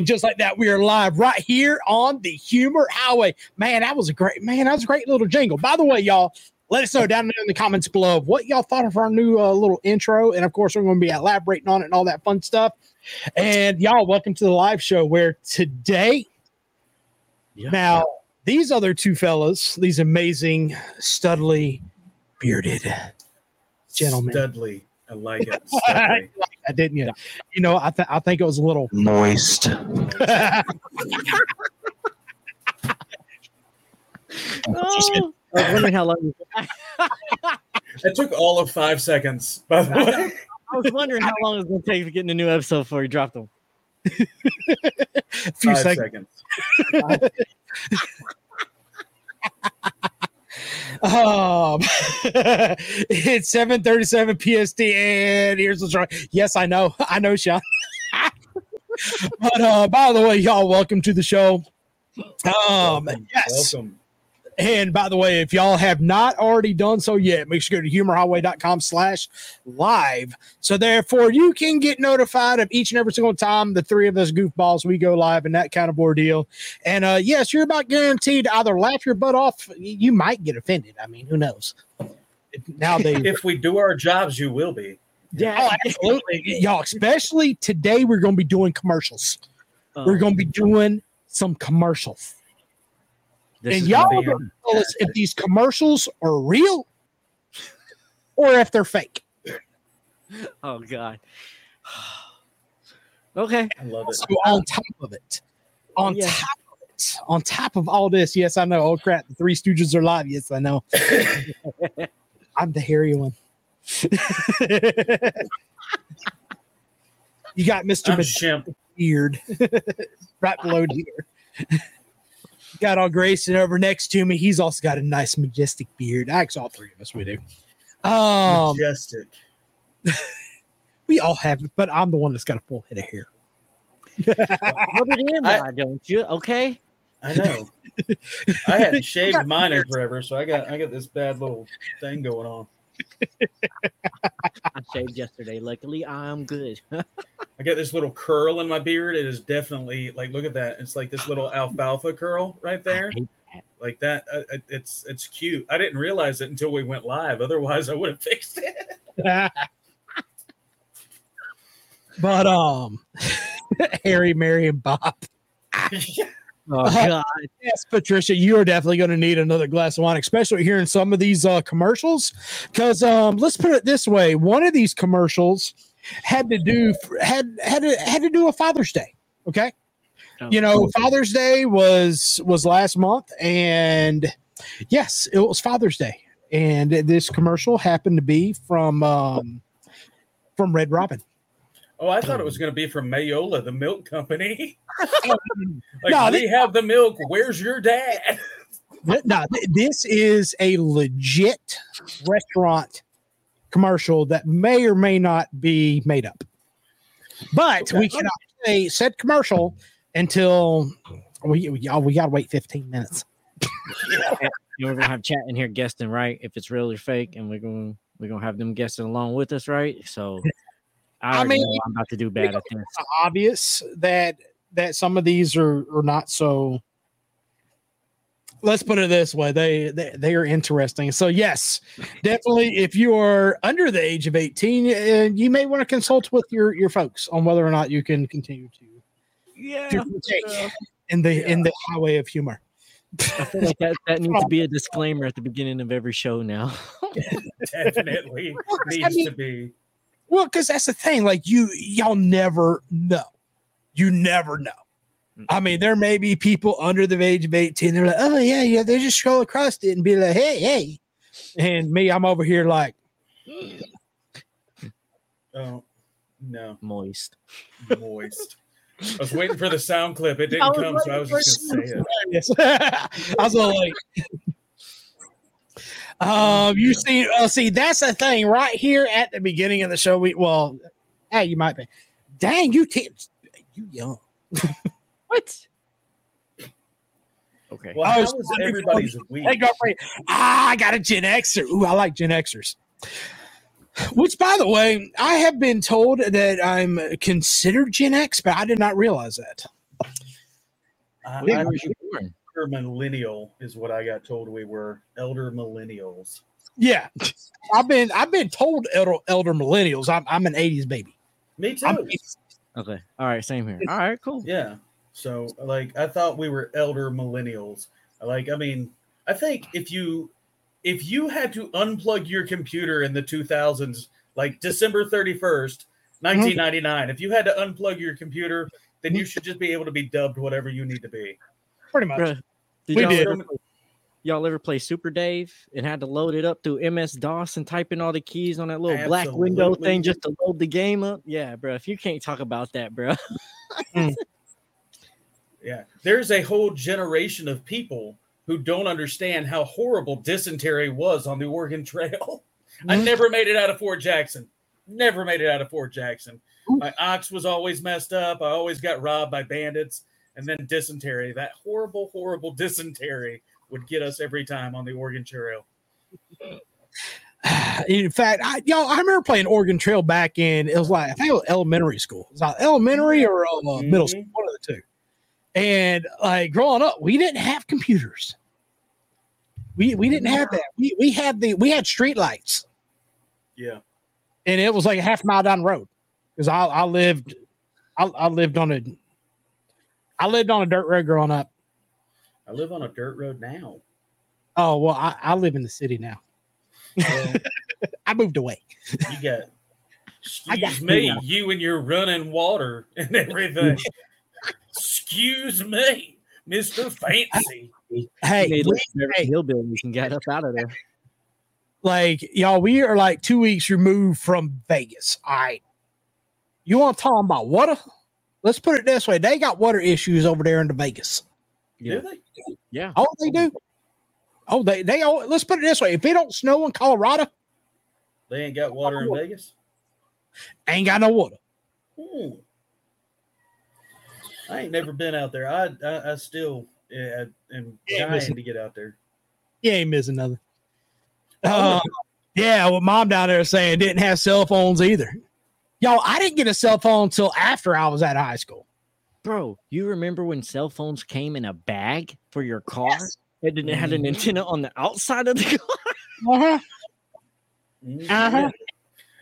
And just like that, we are live right here on the Humor Highway. Man, that was a great man. That was a great little jingle. By the way, y'all, let us know down there in the comments below what y'all thought of our new uh, little intro. And of course, we're going to be elaborating on it and all that fun stuff. And y'all, welcome to the live show where today, Yeah. now these other two fellas, these amazing, studly, bearded gentlemen. Studley. I like it. Studley. I didn't you? You know, I, th- I think it was a little Moist. Oh, I was wondering how long. it took all of five seconds, by the way. I was wondering how long it was going to take to get in a new episode before he dropped them. a few Five seconds. seconds. Um, it's 737 PST, and here's what's right. Yes, I know. I know, Sean. but uh, by the way, y'all, welcome to the show. Um, Welcome. yes. Welcome. And by the way, if y'all have not already done so yet, make sure you go to humorhighway.com slash live. So therefore you can get notified of each and every single time the three of us goofballs we go live and that kind of ordeal. And uh yes, you're about guaranteed to either laugh your butt off. You might get offended. I mean, who knows? Now they If we do our jobs, you will be. Yeah. Oh, absolutely. Y'all, especially today, we're gonna be doing commercials. Um, We're gonna be doing some commercials. This and is y'all gonna be- gonna tell us if these commercials are real or if they're fake. Oh God. okay. I love it. So on top of it, on Yeah. top of it, on top of all this, yes, I know. Oh crap, the Three Stooges are live. Yes, I know. I'm the hairy one. you got Mr. I'm Mc- Shemp. beard right below here. Got all Graeson over next to me. He's also got a nice majestic beard. Actually, all three of us we do. Um, Majestic. we all have it, but I'm the one that's got a full head of hair. Rub it in, I- why don't you? Okay. I know. I hadn't shaved mine in forever, so I got I got this bad little thing going on. I shaved yesterday. Luckily, I'm good. I got this little curl in my beard. It is definitely like look at that. It's like this little alfalfa curl right there. I hate that. Like that. Uh, it's it's cute. I didn't realize it until we went live. Otherwise, I would have fixed it. but um, Harry, Mary, and Bob. Oh God. Yes, Patricia, you are definitely going to need another glass of wine, especially here in some of these uh, commercials. Because um, let's put it this way: one of these commercials had to do had had to, had to do a Father's Day. Okay, you know, Father's Day was was last month, and yes, it was Father's Day, and this commercial happened to be from um, from Red Robin. Oh, I thought it was um, going to be from Mayola, the milk company. like No, we have the milk. Where's your dad? Th- No, this is a legit restaurant commercial that may or may not be made up. But we Okay. cannot say said commercial until we we, y'all, we gotta wait 15 minutes. We're gonna have chat in here guessing right if it's real or fake, and we're gonna we're gonna have them guessing along with us, right? So I, I mean, know I'm about to do bad at this. It's obvious that that some of these are are not so let's put it this way they, they they are interesting so yes definitely if you are under the age of 18 uh, you may want to consult with your your folks on whether or not you can continue to Yeah. to partake in the in the highway of humor I feel like that, that needs to be a disclaimer at the beginning of every show now. Definitely I needs mean- to be. Well because that's the thing like you y'all never know you never know I mean, there may be people under the age of 18. They're like, oh, yeah, yeah. They just scroll across it and be like, hey, hey. And me, I'm over here like, Oh no, Moist. moist. I was waiting for the sound clip. It didn't come, so I was just gonna say it. yes. I was like, um, you see, uh, see, that's the thing right here at the beginning of the show. We, well, hey, you might be, dang, you, t- you young. What? Okay. Well, I was was everybody's week? Hey, girlfriend. Ah, I got a Gen Xer. Ooh, I like Gen Xers. Which, by the way, I have been told that I'm considered Gen X, but I did not realize that. I, Where I was you born? Elder millennial is what I got told we were. Elder millennials. Yeah, I've been I've been told elder elder millennials. I'm I'm an '80s baby. Me too. I'm, Okay. All right. Same here. All right. Cool. Yeah. So like I thought we were elder millennials. Like I mean, I think if you if you had to unplug your computer in the 2000s like December 31st, 1999, if you had to unplug your computer, then you should just be able to be dubbed whatever you need to be. Pretty much. Bruh, did We y'all, did. Ever, y'all ever play Super Dave and had to load it up through MS DOS and type in all the keys on that little black window thing just to load the game up? Yeah, bro. If you can't talk about that, bro. Yeah. There's a whole generation of people who don't understand how horrible dysentery was on the Oregon Trail. I Mhm. never made it out of Fort Jackson. Never made it out of Fort Jackson. My ox was always messed up. I always got robbed by bandits. And then dysentery, that horrible, horrible dysentery would get us every time on the Oregon Trail. In fact, I y'all, I remember playing Oregon Trail back in it was like I think it was elementary school. It was like elementary or uh, middle school, one of the two. And like growing up, we didn't have computers. We we didn't have that. We we had the we had street lights, Yeah. and it was like a half mile down the road because I I lived I, I lived on a I lived on a dirt road growing up. I live on a dirt road now. Oh well, I, I live in the city now. Well, I moved away. you got, I got- excuse me, you and your running water and everything. excuse me, Mr. Fancy. Hey, Made we- like every hey. hillbilly we can get up out of there. like y'all, we are like two weeks removed from Vegas. All right. You want to talk about water? Let's put it this way: they got water issues over there in the Vegas. Yeah. Do they? Yeah. Oh, they do. Oh, they they. Oh, let's put it this way: if it don't snow in Colorado, They ain't got water in Vegas. ain't got no water. Hmm. I ain't never been out there. I I, I still uh, am dying listen. to get out there. You ain't missing nothing. Oh. Uh, yeah, well, mom down there saying didn't have cell phones either. Y'all, I didn't get a cell phone until after I was at high school. Bro, you remember when cell phones came in a bag for your car? Yes. It didn't have an Mhm. antenna on the outside of the car. Uh-huh. Mhm. Uh-huh.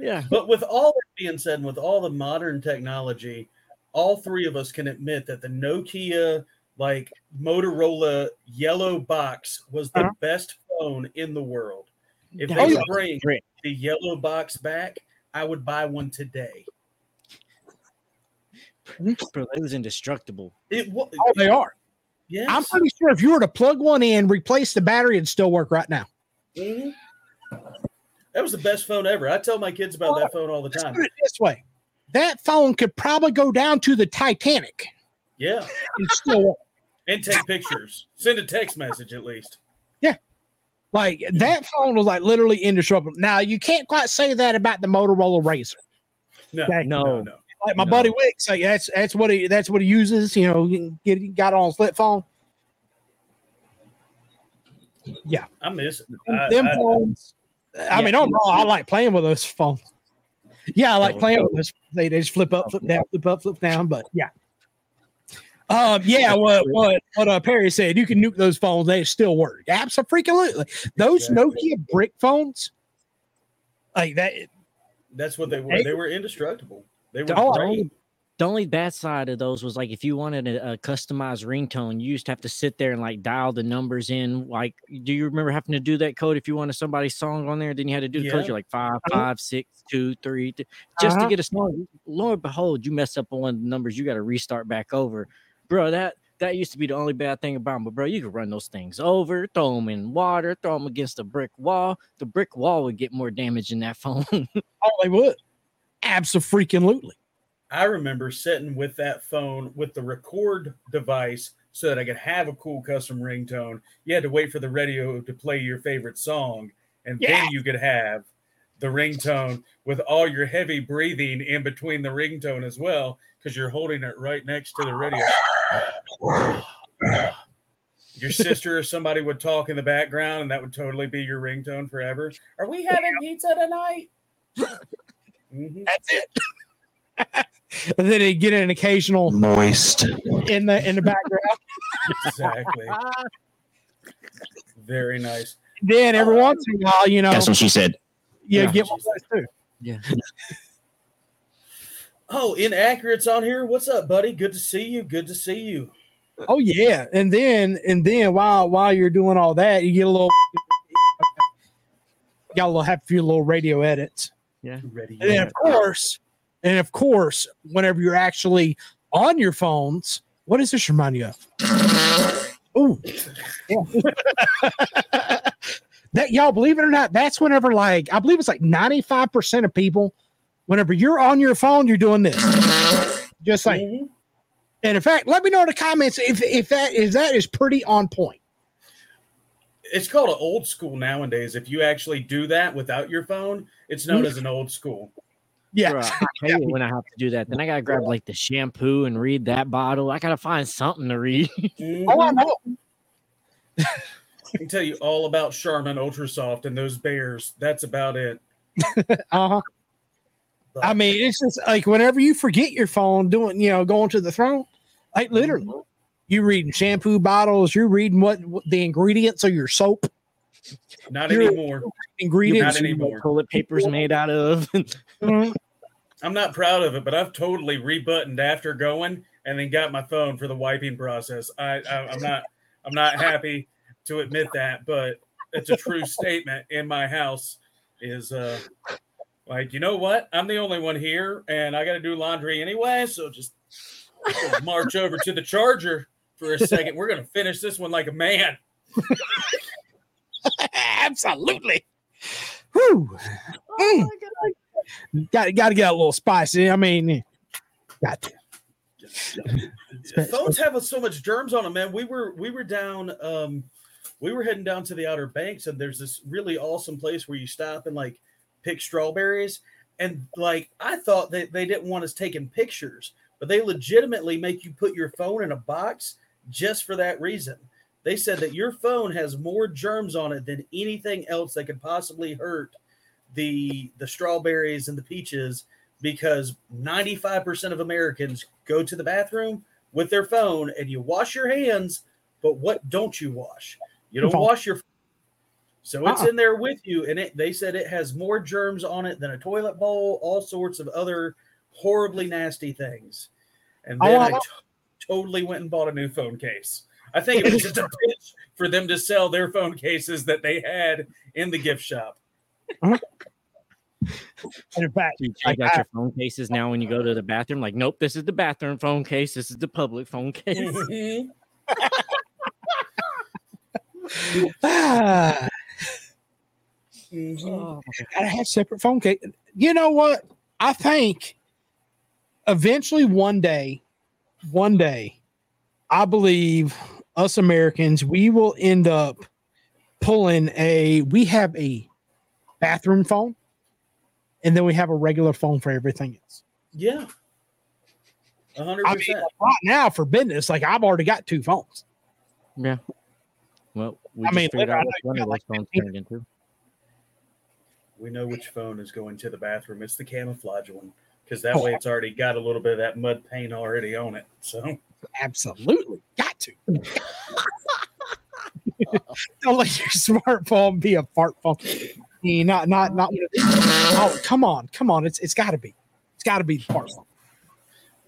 Yeah. But with all that being said, and with all the modern technology, all three of us can admit that the Nokia, like Motorola yellow box, was the Uh-huh. best phone in the world. If That they bring great. the yellow box back, I would buy one today. Bro, it was indestructible. It was. Oh, they are. Yes. I'm pretty sure if you were to plug one in, replace the battery, it'd still work right now. Mhm. That was the best phone ever. I tell my kids about that phone all the time. put it this way: that phone could probably go down to the Titanic Yeah. and still. And take pictures. Send a text message at least. Like that phone was like literally indestructible. Now you can't quite say that about the Motorola Razor. No, Okay. no, No. no. Like my No. buddy Wicks, like that's that's what he that's what he uses. You know, he get he got it on his flip phone. Yeah, I miss it. Them, I, them I- phones. I Yeah. mean, don't know. I like playing with those phones. Yeah, I like playing with those. They, they just flip up, flip down, flip up, flip down. But yeah. Um, yeah, what what what uh, Perry said, you can nuke those phones, they still work. Absolutely. Those Exactly. Nokia brick phones, like that. that's what they were. They were indestructible. They were Oh, The great. only, the only bad side of those was like if you wanted a, a customized ringtone, you used to have to sit there and like dial the numbers in. Like, do you remember having to do that code if you wanted somebody's song on there? Then you had to do the Yeah. codes. You're like five, Uh-huh. five, six, two, three, two, just Uh-huh. to get a song. Lord and behold, you mess up on one of the numbers, you got to restart back over, bro. That that used to be the only bad thing about them. But bro, you could run those things over, throw them in water, throw them against a brick wall. The brick wall would get more damage than that phone. Oh, they would. Absolutely. I remember sitting with that phone with the record device so that I could have a cool custom ringtone. You had to wait for the radio to play your favorite song, and Yeah. then you could have the ringtone with all your heavy breathing in between the ringtone as well, because you're holding it right next to the radio. Your sister or somebody would talk in the background, and that would totally be your ringtone forever. Are we having pizza tonight? Mhm. That's it. and then they get an occasional Moist. in the in the background. Exactly. Very nice. then every once in a while, you know, That's what she said. you Yeah. get one of those too. Yeah. Oh, inaccurate's on here. What's up, buddy? Good to see you. Good to see you. Oh yeah, and then and then while while you're doing all that, you get a little, got a little have a few little radio edits, Yeah, Ready? and then of course, and of course, whenever you're actually on your phones, what does this remind you of? Ooh, yeah. that y'all believe it or not, that's whenever like I believe it's like 95 percent of people, whenever you're on your phone, you're doing this, just like. Mhm. And in fact, let me know in the comments if if that is that is pretty on point. It's called an old school nowadays. If you actually do that without your phone, it's known as an old school. Yeah. Bro, I hate it when I have to do that. Then I gotta grab like the shampoo and read that bottle. I gotta find something to read. Mhm. Oh, I know. I can tell you all about Charmin Ultra Soft and those bears. That's about it. Uh-huh. I mean, it's just like whenever you forget your phone doing, you know, going to the throne, like literally, you're reading shampoo bottles, you're reading what, what the ingredients of your soap not you're- anymore. ingredients. Not anymore. Toilet paper's made out of. Mhm. I'm not proud of it, but I've totally rebuttoned after going and then got my phone for the wiping process. I, I I'm not I'm not happy to admit that, but it's a true statement in my house. Is uh like you know what? I'm the only one here, and I got to do laundry anyway, so just march over to the charger for a second. We're gonna finish this one like a man. Absolutely. Whew. Mm. Got got to get a little spicy. I mean, got to. phones have so much germs on them, man. We were we were down, um, we were heading down to the Outer Banks, and there's this really awesome place where you stop and like pick strawberries. And like I thought that they didn't want us taking pictures, but they legitimately make you put your phone in a box just for that reason. They said that your phone has more germs on it than anything else that could possibly hurt the the strawberries and the peaches because 95% of Americans go to the bathroom with their phone and you wash your hands, but what don't you wash? You don't wash your so it's Uh-uh. in there with you, and it they said it has more germs on it than a toilet bowl, all sorts of other horribly nasty things. And then Oh, I I- t- totally went and bought a new phone case. I think it was just a pitch for them to sell their phone cases that they had in the gift shop. And in fact, You check Like, out your phone cases now when you go to the bathroom. Like, nope, this is the bathroom phone case. This is the public phone case. Mm-hmm. Mhm. Oh, gotta have separate phone case. You know what? I think eventually one day, one day, I believe us Americans, we will end up pulling a we have a bathroom phone and then we have a regular phone for everything else. Yeah. A hundred I mean, percent. right now for business, like I've already got two phones. yeah. Well, we I just mean, figured later I out know you one got of those like phones 15. Turned into. We know which phone is going to the bathroom. It's the camouflage one because that Oh. way it's already got a little bit of that mud paint already on it. So Absolutely got to. Don't let your smartphone be a fart phone. Not, not, not. one of these. Oh, come on, come on! It's, it's got to be. It's got to be the fart phone.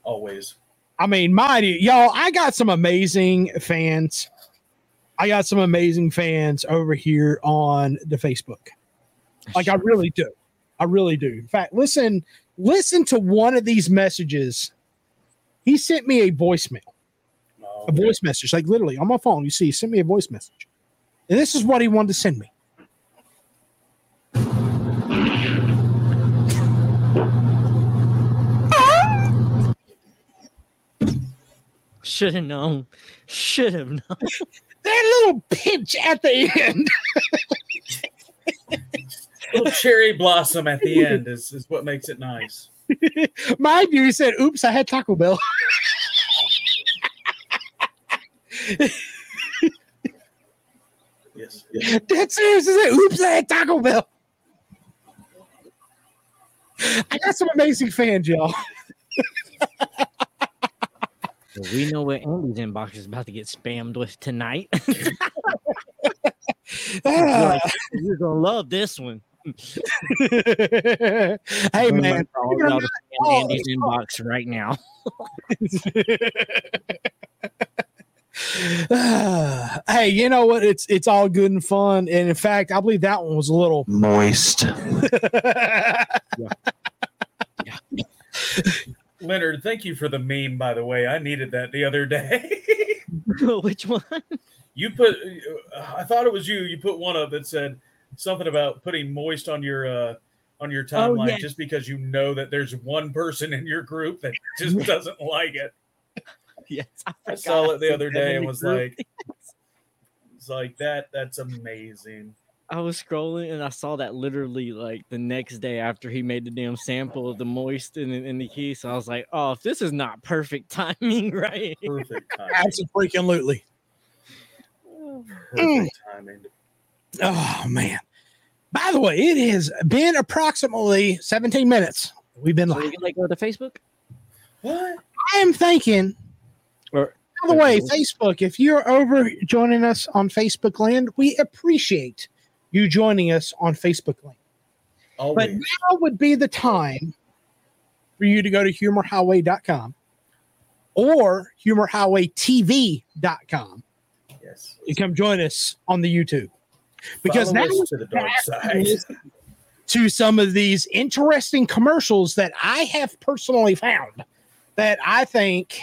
always. I mean, mighty y'all. I got some amazing fans. I got some amazing fans over here on the Facebook. Like I really do. I really do. In fact, listen, listen to one of these messages. He sent me a voicemail, No. a voice message, like literally on my phone. You see, he sent me a voice message. And this is what he wanted to send me. Should have known. Should have known. That little pinch at the end. little cherry blossom at the end is, is what makes it nice. Mind you, he said, Oops, I had Taco Bell. Yes. That's serious. He said, Oops, I had Taco Bell. I got some amazing fans, y'all. Well, we know what Andy's inbox is about to get spammed with tonight. Ah. You're gonna love this one. hey man, All y'all to spam Andy's inbox right now. Hey, you know what? It's it's all good and fun, and in fact, I believe that one was a little Moist. Leonard, thank you for the meme, by the way. I needed that the other day. Which one? you put, I thought it was you. You put one up that said something about putting moist on your uh, on your timeline yeah. just because you know that there's one person in your group that just doesn't like it. Yes, I saw it the other day and was group. like, it's like that. That's amazing. I was scrolling and I saw that literally like the next day after he made the damn sample of the moist in, in the key. So I was like, oh, if this is not perfect timing, right? Perfect timing. Absolutely. Perfect timing. Oh man. By the way, it has been approximately 17 minutes. We've been So live. can like go to Facebook. What? I am thinking. Or- By the way, Facebook, if you're over joining us on Facebook land, we appreciate you joining us on Facebook land. But now would be the time for you to go to humorhighway.com or humorhighwaytv.com yes. and come join us on the YouTube. Because Follow now to the dark side. to some of these interesting commercials that I have personally found that I think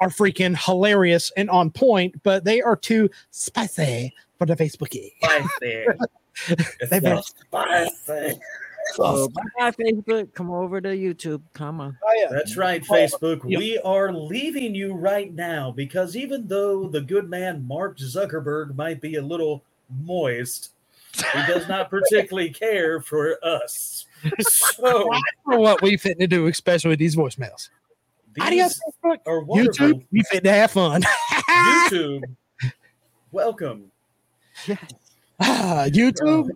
are freaking hilarious and on point, but they are too spicy for the Facebookie. Spicy. They so spicy. So bye, Facebook. Come over to YouTube. Come on. Oh, yeah. That's right, oh, Facebook. We are leaving you right now because even though the good man Mark Zuckerberg might be a little moist, he does not particularly care for us. So For what we fit to do, especially with these voicemails. Adios, these Facebook. are wonderful. YouTube, we fit to have fun. YouTube, welcome. Ah, YouTube,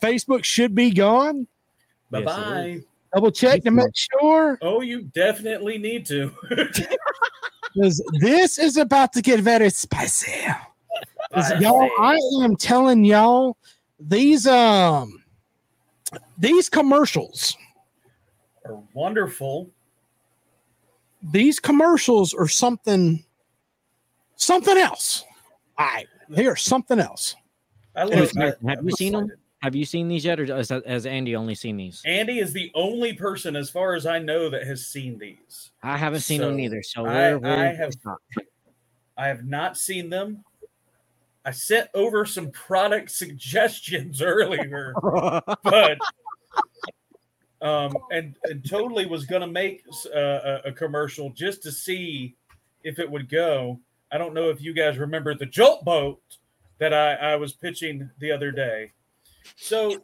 Facebook should be gone. Bye Yes, it bye. Double check to make sure Oh, you definitely need to. because this is about to get very spicy. 'Cause y'all, I am telling y'all, these um these commercials, are wonderful. these commercials are something something else. All right, they are something else. I love. Have I- you I'm seen 'em? excited. Have you seen these yet, or has, has Andy only seen these? Andy is the only person, as far as I know, that has seen these. I haven't seen them either. So I- we're, we're I have- I have not seen them. I sent over some product suggestions earlier, but um, and and totally was going to make uh, a, a commercial just to see if it would go. I don't know if you guys remember the Jolt boat that I, I was pitching the other day. So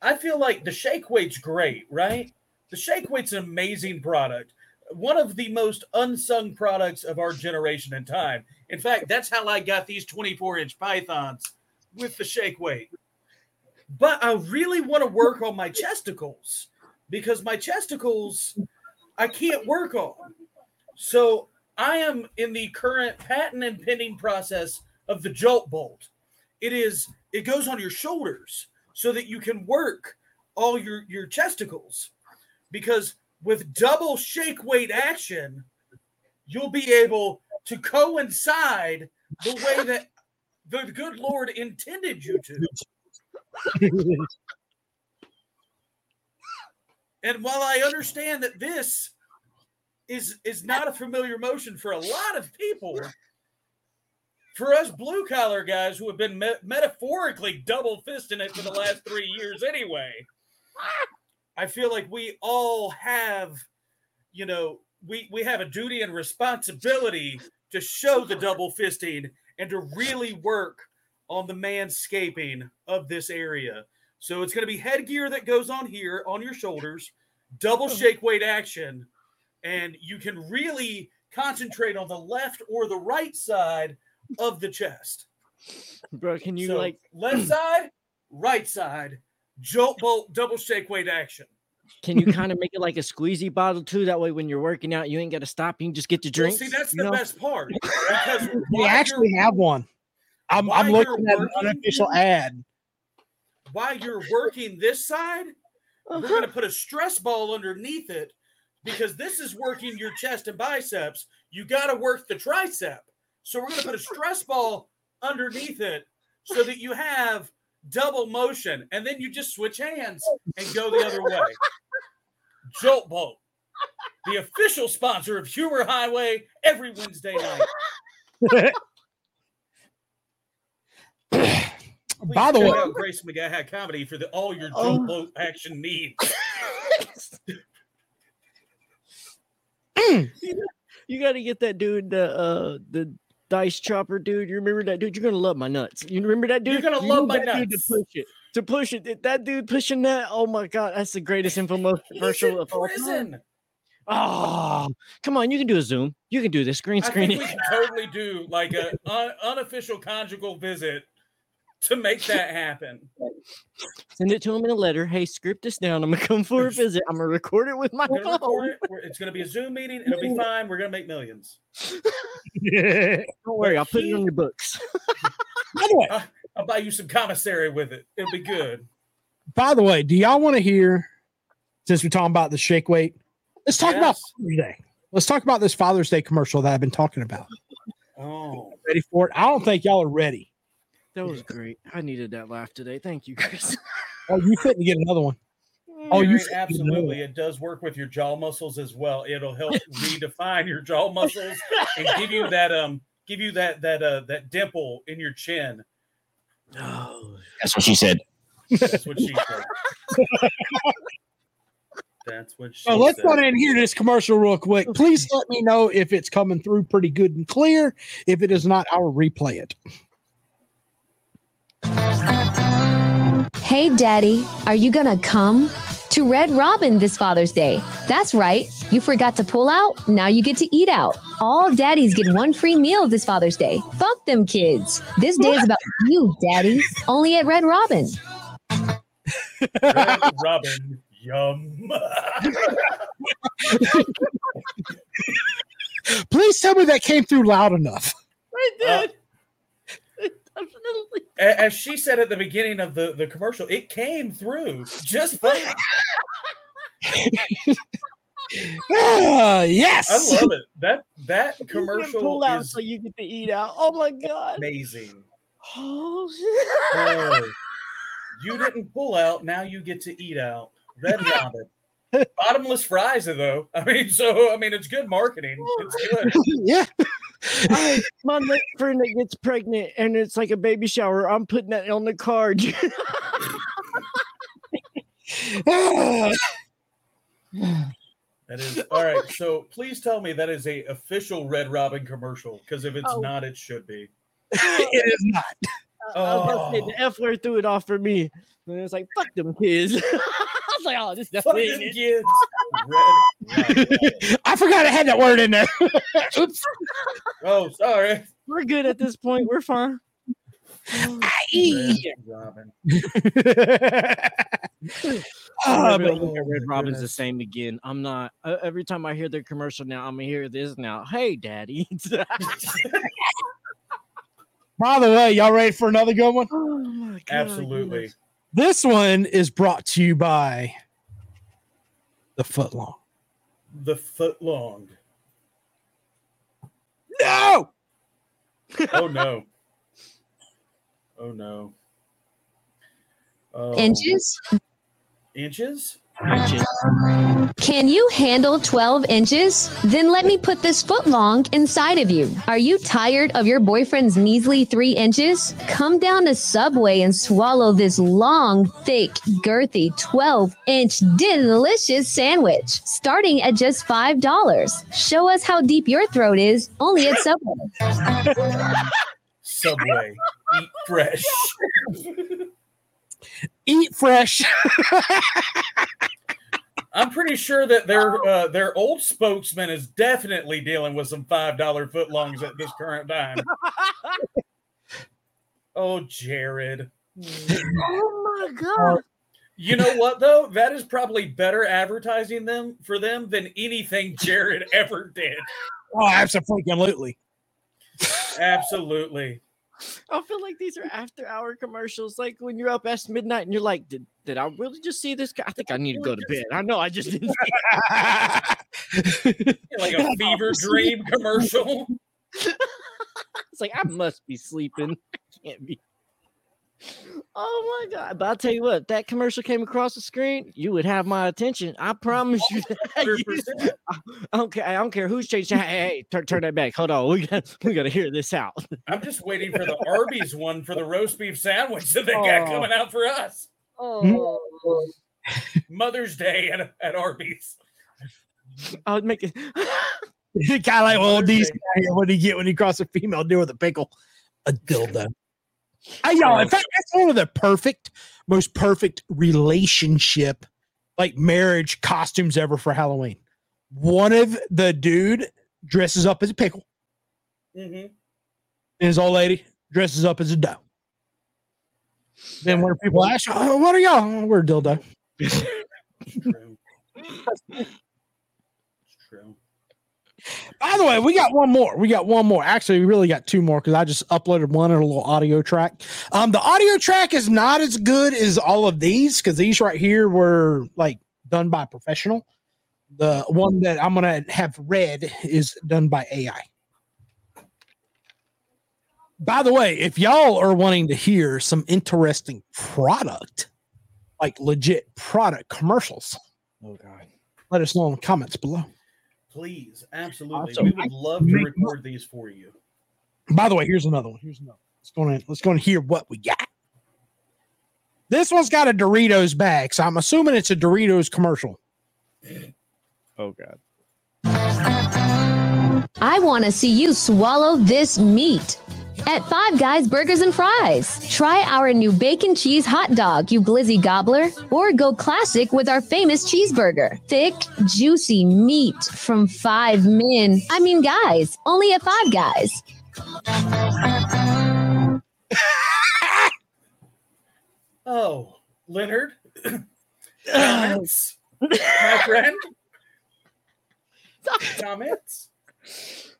I feel like the shake weight's great, right? The shake weight's an amazing product. One of the most unsung products of our generation and time. In fact, that's how I got these 24 inch pythons with the shake weight. But I really want to work on my chesticles because my chesticles I can't work on. So I am in the current patent and pending process of the jolt bolt. It is it goes on your shoulders so that you can work all your your chesticles because with double shake weight action you'll be able to coincide the way that the good lord intended you to. And while i understand that this is is not a familiar motion for a lot of people for us blue collar guys who have been me- metaphorically double fisting it for the last three years anyway i feel like we all have you know we we have a duty and responsibility to show the double fisting and to really work on the manscaping of this area so it's going to be headgear that goes on here on your shoulders double oh. shake weight action and you can really concentrate on the left or the right side of the chest. bro. Can you So, like? left side, right side, jolt bolt, double shake weight action. Can you kind of make it like a squeezy bottle too? That way, when you're working out, you ain't got to stop. You can just get the Well, drinks. see, that's the know? best part because We actually have one. I'm, I'm looking at an working- unofficial ad. while you're working this side, we're uh-huh. going to put a stress ball underneath it because this is working your chest and biceps. You got to work the tricep. So we're going to put a stress ball underneath it so that you have double motion and then you just switch hands and go the other way. Jolt Bolt, the official sponsor of Humor Highway every Wednesday night. By the way, out Grace McGaha comedy for the all your Oh. Jolt Bolt action needs. You got to get that dude, the uh, the dice chopper dude. You remember that dude? You're gonna love my nuts. You remember that dude? You're gonna You love my nuts. to push it. To push it, That- dude pushing that. Oh my god, that's the greatest infomercial of all time. Oh, come on, you can do a Zoom. You can do this green I screen. think we can totally do like a un- unofficial conjugal visit to make that happen. Send it to him in a letter. Hey, script this down. I'm gonna come for a visit. I'm gonna record it with my We're phone. it. It's gonna be a Zoom meeting. It'll be fine. We're gonna make millions. Don't worry, I'll put it he- on your books. by the way, I'll buy you some commissary with it. It'll be good. by the way, do y'all want to hear? Since we're talking about the shake weight, let's talk about Father's Day. Let's talk about this Father's Day commercial that I've been talking about. Oh, Ready for it? I don't think y'all are ready. That was great. I needed that laugh today. Thank you, Chris. Oh, you couldn't get another one. Oh, you Gary, said- absolutely. It does work with your jaw muscles as well. It'll help redefine your jaw muscles and give you that um, give you that that uh that dimple in your chin. Oh, That's what she said. That's what she said. That's what she So let's said. go in here this commercial real quick. Please let me know if it's coming through pretty good and clear. If it is not, I will replay it. Hey, Daddy, are you gonna come to Red Robin this Father's Day? That's right. You forgot to pull out? Now you get to eat out. All daddies get one free meal this Father's Day. Fuck them kids. This day is about you, Daddy. Only at Red Robin. Red Robin, yum. Please tell me that came through loud enough. I Uh, did. Definitely. A- As she said at the beginning of the, the commercial, it came through just fine. Ah, yes. I love it. That that commercial pull out is so you get to eat out. Oh my god. amazing. Oh, shit. Oh, you didn't pull out, now you get to eat out. Red Robin. Bottomless fries, though. I mean, so I mean, it's good marketing. It's good. yeah. I- my next friend that gets pregnant and it's like a baby shower. I'm putting that on the card. That is all right. So please tell me that is a official Red Robin commercial because if it's Oh. not, it should be. it is not. Oh. I was about to say, Oh. the F word threw it off for me. And it's like, fuck them kids. I was like, oh, this definitely them ain't it. kids. Red I forgot I had that word in there. Oops. Oh, sorry. We're good at this point. We're fine. Red Robin. Ah, I'm but- look at oh Red Robin's the same again. I'm not. Uh, every time I hear their commercial now, I'm gonna hear this now. Hey, daddy. By the way, y'all ready for another good one? oh my god. Absolutely. yes. This one is brought to you by the Footlong. The foot long. No. Oh no. Oh no. Oh, Inches? Inches? Inches. Can you handle 12 inches? Then let me put this foot long inside of you. Are you tired of your boyfriend's measly three inches? Come down to Subway and swallow this long, thick, girthy 12 inch delicious sandwich, starting at just $5. Show us how deep your throat is only at Subway. Subway. Eat fresh. Eat fresh. I'm pretty sure that their uh, their old spokesman is definitely dealing with some five dollar footlongs at this current time. oh, Jared. Oh my god. You know what though? That is probably better advertising them for them than anything Jared ever did. Oh, absolutely. Absolutely. I feel like these are after hour commercials. Like when you're up past midnight and you're like, did, did I really just see this guy? I think I need to go to bed. I know I just didn't. Like a fever dream commercial. It's like I must be sleeping. I can't be. Oh my god! But I'll tell you what, that commercial came across the screen, you would have my attention. I promise you. that. 100%. I don't care. I don't care who's changing. Hey, hey, turn, turn that back. Hold on. We got we got to hear this out. I'm just waiting for the Arby's one for the roast beef sandwich that they got Oh. coming out for us. Oh, Mother's Day at, at Arby's. I would make it. kind of like old DC guy here. What do you get when you cross a female deer with a pickle? A dildo. Hey, y'all, in fact, that's one of the perfect, most perfect relationship, like marriage costumes ever for Halloween. One of the dude dresses up as a pickle, Mm-hmm. and his old lady dresses up as a doe. Then when people ask, oh, "What are y'all?" "Oh, We're a dildo. True. It's true. By the way, we got one more. We got one more. Actually, we really got two more because I just uploaded one in a little audio track. Um, the audio track is not as good as all of these because these right here were like done by a professional. The one that I'm gonna have read is done by AI. By the way, if y'all are wanting to hear some interesting product, like legit product commercials, Oh god. let us know in the comments below. Please, absolutely. Awesome. We would love to record these for you. By the way, here's another one. Here's another. One. Let's go in. Let's go and hear what we got. This one's got a Doritos bag, so I'm assuming it's a Doritos commercial. Oh god. I want to see you swallow this meat. At Five Guys Burgers and Fries, try our new bacon cheese hot dog, you glizzy gobbler, or go classic with our famous cheeseburger. Thick, juicy meat from five men. I mean, guys, only at Five Guys. Oh, Leonard. Comments, my friend. Comments.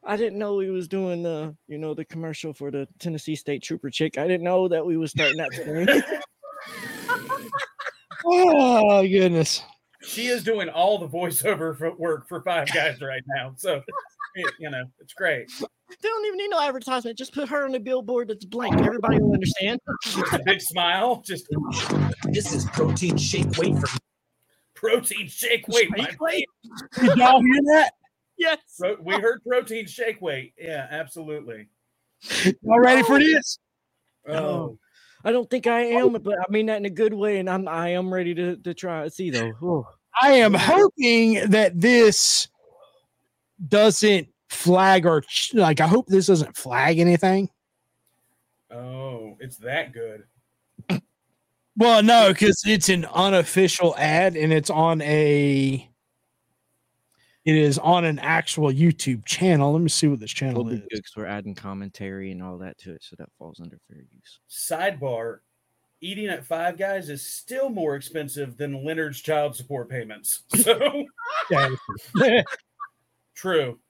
I didn't know we was doing the, you know, the commercial for the Tennessee State Trooper chick. I didn't know that we was starting that screen. Oh goodness! She is doing all the voiceover for work for Five Guys right now. So, it- you know, it's great. they don't even need no advertisement. Just put her on a billboard that's blank. Everybody will understand. Just a big smile. Just This is protein shake weight for me. protein shake weight. my Shake weight. Did y'all hear that? Yes. Pro- we heard protein shake weight. Yeah, absolutely. Y'all ready for this? Oh, I don't think I am, but I mean that in a good way, and I'm I am ready to to try it. See though. Whew. I am hoping that this doesn't flag or like. I hope this doesn't flag anything. oh, it's that good. Well, no, because it's an unofficial ad and it's on a. It is on an actual YouTube channel. Let me see what this channel We'll is. good 'cause we're adding commentary and all that to it, so that falls under fair use. Sidebar: Eating at Five Guys is still more expensive than Leonard's child support payments. So true.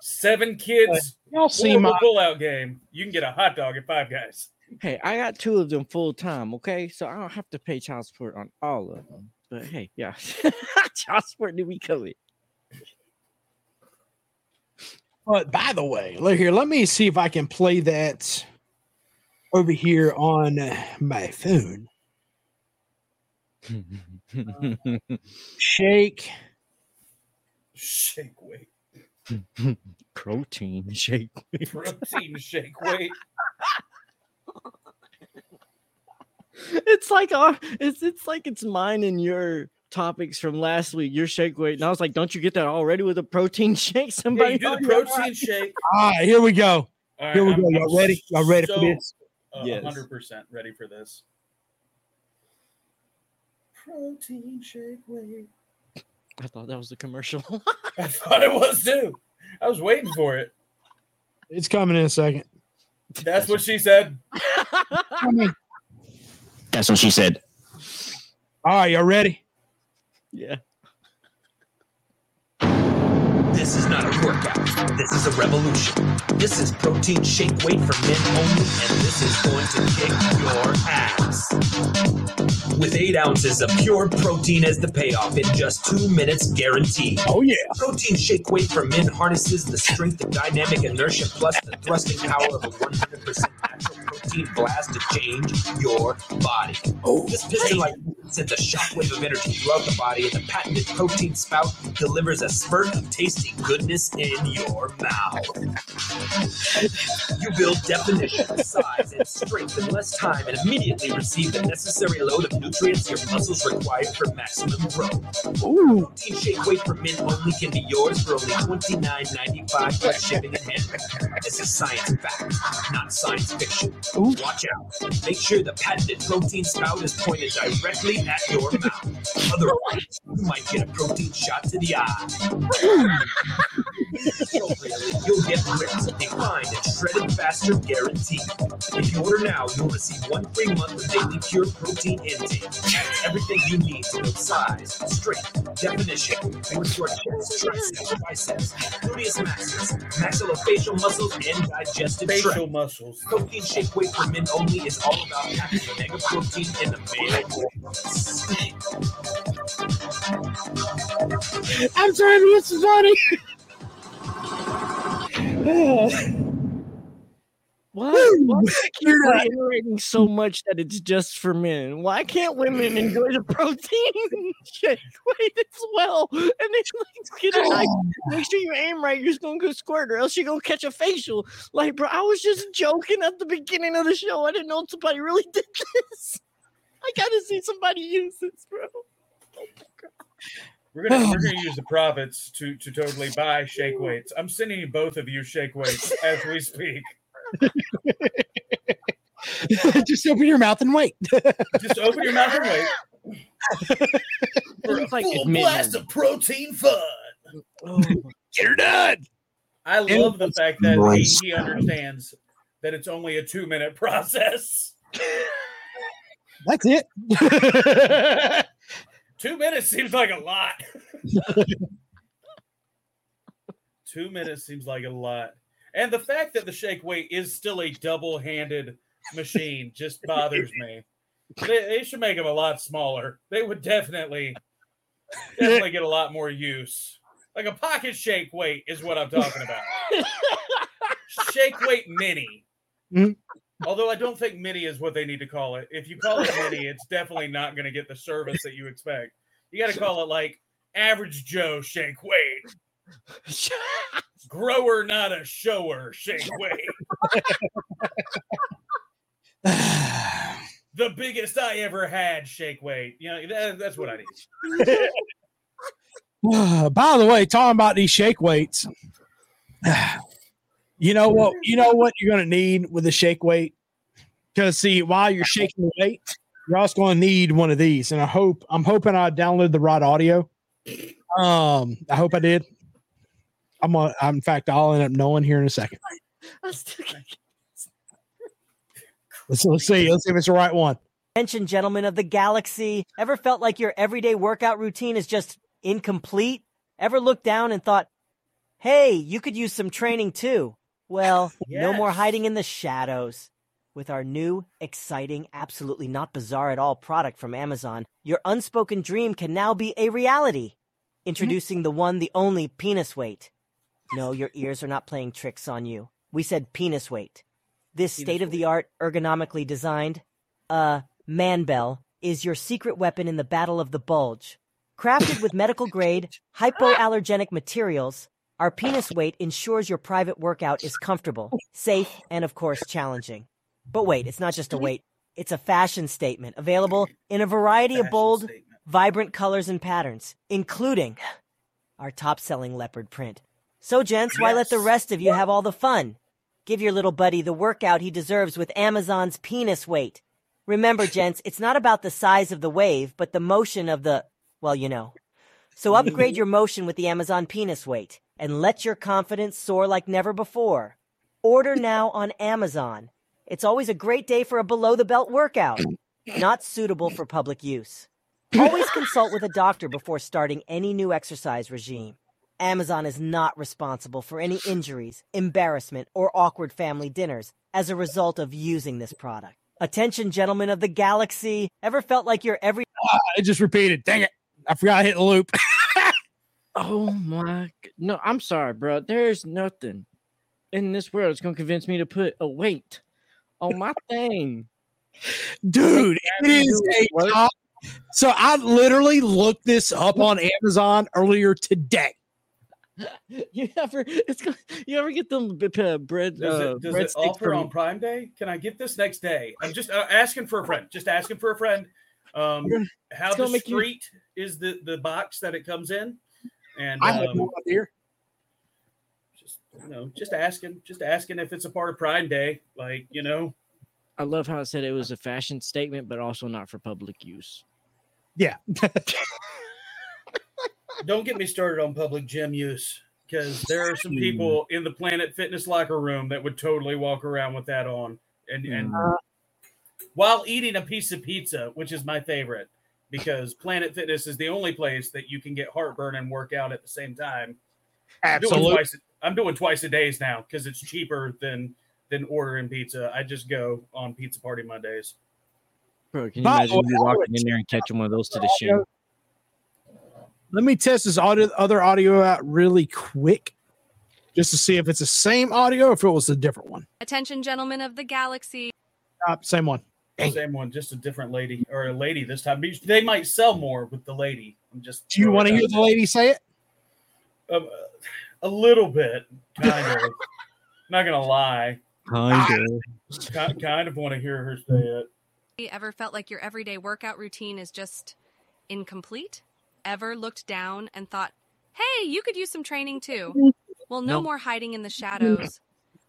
Seven kids, Y'all see horrible my pullout game. You can get a hot dog at Five Guys. Hey, I got two of them full time, okay? So I don't have to pay child support on all of them. But hey, yeah, Josh, where do we cover? But by the way, look here. Let me see if I can play that over here on my phone. Shake. Shake weight, Protein shake. protein shake weight. It's like our it's it's like it's mine and your topics from last week. Your shake weight, and I was like, "Don't you get that already with a protein shake?" Yeah, Somebody you do the already- protein shake. All right, here we go. All right, Here we I'm- go. Y'all ready? Y'all ready for this? uh, Yes. 100% ready for this. Protein shake weight. I thought that was the commercial. I thought it was too. I was waiting for it. It's coming in a second. That's what she said. Coming. That's what she said. All right, y'all ready? Yeah. This is not a workout. This is a revolution. This is protein shake weight for men only, and this is going to kick your ass. With eight ounces of pure protein as the payoff in just two minutes guaranteed. Oh yeah. Protein shake weight for men harnesses the strength and dynamic inertia plus the thrusting power of a 100% natural protein blast to change your body. Oh, this piston-like movement sends a shockwave of energy throughout the body, and the patented protein spout delivers a spurt of tasty goodness in your mouth. You build definition, size, and strength in less time, and immediately receive the necessary load of nutrients your muscles require for maximum growth. Ooh. Protein shake weight for men only can be yours for only $29.95 plus shipping and handling. This is science fact, not science fiction. Ooh. Watch out. Make sure the patented protein spout is pointed directly at your mouth. Otherwise, you might get a protein shot to the eye. Appropriately, You'll get ripped, defined, and shredded faster guaranteed. If you order now, you'll receive one free month of daily pure protein intake. That's everything you need to build size, strength, definition, with your chest, triceps, biceps, gluteus maximus, maxillofacial muscles, and digestive tract. Facial muscles. Protein shake weight for men only is all about packing mega protein in the male. I'm trying to get some funny. Why? Why do I keep You're not- reiterating so much that it's just for men? Why can't women enjoy the protein shake weight as well? And then like, oh. nice, make sure you aim right. You're just gonna go squirt, or else you're gonna catch a facial. Like, bro, I was just joking at the beginning of the show. I didn't know somebody really did this. I gotta see somebody use this, bro. Oh We're gonna we're gonna use the profits to to totally buy shake weights. I'm sending you both of you shake weights as we speak. Just open your mouth and wait. Just open your mouth and wait for a like full admitting. blast of protein fun. Oh, Get her done. I love the fact that he, he understands that it's only a two minute process. That's it. Two minutes seems like a lot. two minutes seems like a lot. And the fact that the shake weight is still a double handed machine just bothers me. They, they should make them a lot smaller. They would definitely, definitely get a lot more use. Like a pocket shake weight is what I'm talking about. shake weight mini. Mhm. Although I don't think mini is what they need to call it. If you call it mini, it's definitely not going to get the service that you expect. You got to call it like average Joe shake weight, grower not a shower shake weight, the biggest I ever had shake weight. You know that, that's what I need. By the way, talking about these shake weights, you know what? You know what you're going to need with the shake weight? Because see, while you're shaking the weight, you're also going to need one of these. And I hope I'm hoping I downloaded the right audio. Um, I hope I did. I'm on. In fact, I'll end up knowing here in a second. I still can't- Let's, let's see. Let's see if it's the right one. Attention, gentlemen of the galaxy. Ever felt like your everyday workout routine is just incomplete? Ever looked down and thought, hey, you could use some training too? Well, no more hiding in the shadows. With our new, exciting, absolutely not bizarre at all product from Amazon, your unspoken dream can now be a reality. Introducing the one, the only penis weight. No, your ears are not playing tricks on you. We said penis weight. This state of the art, ergonomically designed, uh, man bell is your secret weapon in the battle of the bulge. Crafted with medical grade, hypoallergenic materials, our penis weight ensures your private workout is comfortable, safe, and of course challenging. But wait, it's not just a weight. It's a fashion statement available in a variety of bold, statement. vibrant colors and patterns, including our top selling leopard print. So, gents, why let the rest of you have all the fun? Give your little buddy the workout he deserves with Amazon's penis weight. Remember, gents, it's not about the size of the wave, but the motion of the, well, you know. So upgrade your motion with the Amazon penis weight and let your confidence soar like never before. Order now on Amazon. It's always a great day for a below the belt workout. not suitable for public use. Always consult with a doctor before starting any new exercise regime. Amazon is not responsible for any injuries, embarrassment, or awkward family dinners as a result of using this product. Attention, gentlemen of the galaxy. Ever felt like you're every I just repeated. Dang it. I forgot I hit the loop. Oh my! No, I'm sorry, bro. There's nothing in this world that's gonna convince me to put a weight on my thing. Dude, it is a top. So I literally looked this up on Amazon earlier today. You ever? It's gonna, you ever get them b- p- bread? Does uh, it, does bread it offer from- on Prime Day? Can I get this next day? I'm just uh, asking for a friend. Just asking for a friend. Um, how It's gonna you- is the the box that it comes in? And I have um, no idea. just you know, just asking, just asking if it's a part of Pride Day. Like you know, I love how it said it was a fashion statement, but also not for public use. Yeah. don't get me started on public gym use because there are some people in the Planet Fitness locker room that would totally walk around with that on, and and Mm. while eating a piece of pizza, which is my favorite, because Planet Fitness is the only place that you can get heartburn and work out at the same time. I'm doing Absolutely. twice. I'm doing twice a days now because it's cheaper than than ordering pizza. I just go on Pizza Party Mondays. Bro, can you By the imagine way, you walking in there and catching one of those to the audio- shin? Let me test this audio, other audio out really quick just to see if it's the same audio or if it was a different one. Attention, gentlemen of the galaxy. Uh, same one. Dang. Same one, just a different lady or a lady this time. They might sell more with the lady. I'm just. Do you want to hear the lady say it? there. Um, a little bit, kind of. Not gonna lie, Kind of. Ki- kind of want to hear her say it. Ever felt like your everyday workout routine is just incomplete? Ever looked down and thought, hey, you could use some training too? Well, no, No. more hiding in the shadows.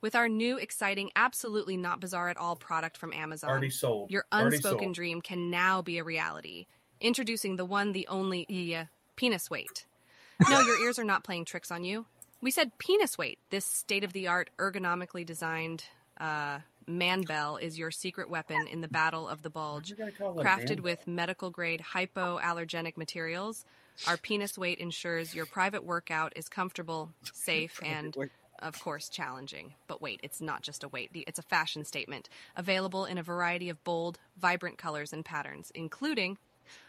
With our new, exciting, absolutely not bizarre at all product from Amazon. Already sold. Your unspoken sold. dream can now be a reality. Introducing the one, the only, yeah, penis weight. No, your ears are not playing tricks on you. We said penis weight. This state of the art, ergonomically designed uh, man bell is your secret weapon in the battle of the bulge. You gotta call it Crafted with medical grade hypoallergenic materials, our penis weight ensures your private workout is comfortable, safe, and of course, challenging. But wait, it's not just a weight, it's a fashion statement. Available in a variety of bold, vibrant colors and patterns, including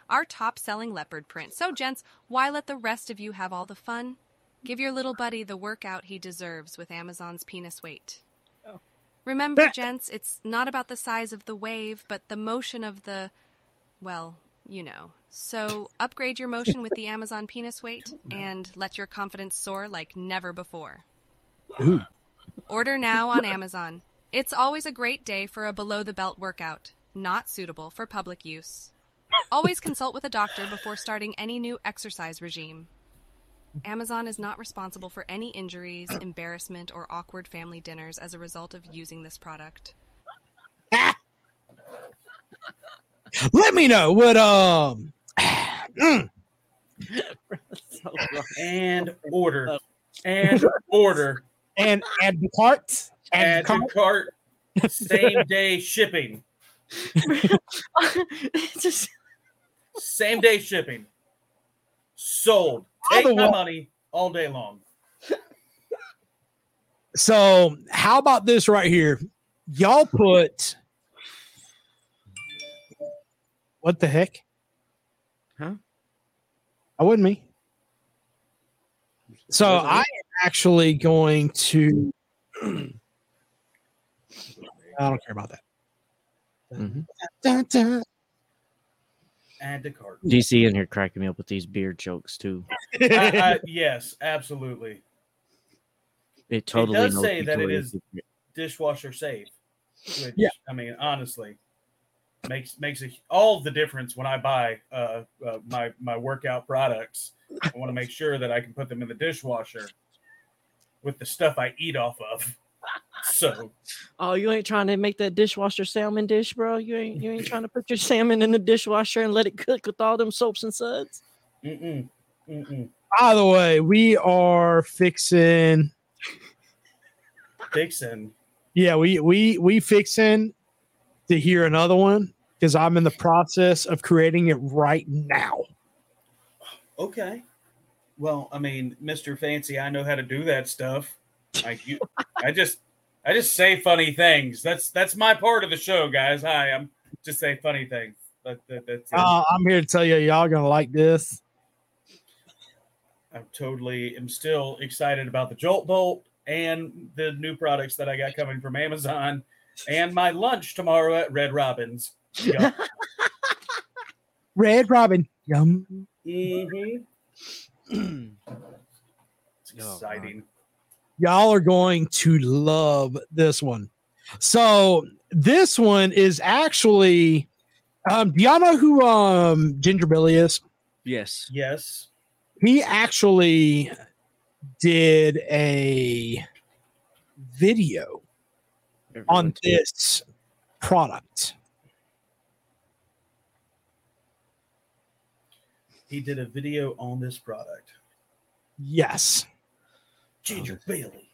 our top selling leopard print. So, gents, why let the rest of you have all the fun? Give your little buddy the workout he deserves with Amazon's penis weight. Oh. Remember, gents, it's not about the size of the wave, but the motion of the, well, you know. So upgrade your motion with the Amazon penis weight and let your confidence soar like never before. Order now on Amazon. It's always a great day for a below the belt workout, not suitable for public use. Always consult with a doctor before starting any new exercise regime. Amazon is not responsible for any injuries, embarrassment, or awkward family dinners as a result of using this product. Let me know what um mm, and order and order and add the cart add and to cart same day shipping just same day shipping sold take the my way- money all day long So, how about this right here? Y'all put what the heck? Huh? I wouldn't me. So, I am actually going to. I don't care about that. Mhm. Dun, dun. add to cart DC in here cracking me up with these beard jokes too. I, I, yes absolutely It totally does say that it Victoria's is- Secret. dishwasher safe which Yeah. i mean honestly makes makes a, all the difference when i buy uh, uh my my workout products i want to make sure that i can put them in the dishwasher with the stuff i eat off of so Oh, you ain't trying to make that dishwasher salmon dish, bro. You ain't you ain't trying to put your salmon in the dishwasher and let it cook with all them soaps and suds. mm-mm, mm-mm. By the way, we are fixing. Fixing. Yeah, we we we fixing to hear another one because I'm in the process of creating it right now. Okay. Well, I mean, Mr. Fancy, I know how to do that stuff. Like you I just I just say funny things. That's that's my part of the show, guys. Hi, I'm just say funny things. That, that, that's it. Uh, I'm here to tell you, y'all gonna like this. I'm totally am still excited about the Jolt Bolt and the new products that I got coming from Amazon and my lunch tomorrow at Red Robin's. Red Robin, yum. Mhm. Oh, It's exciting. Y'all are going to love this one. So this one is actually. Um, do y'all know who um Ginger Billy is? Yes. Yes. he actually did a video on Everyone- this product. He did a video on this product. Yes. Ginger Billy.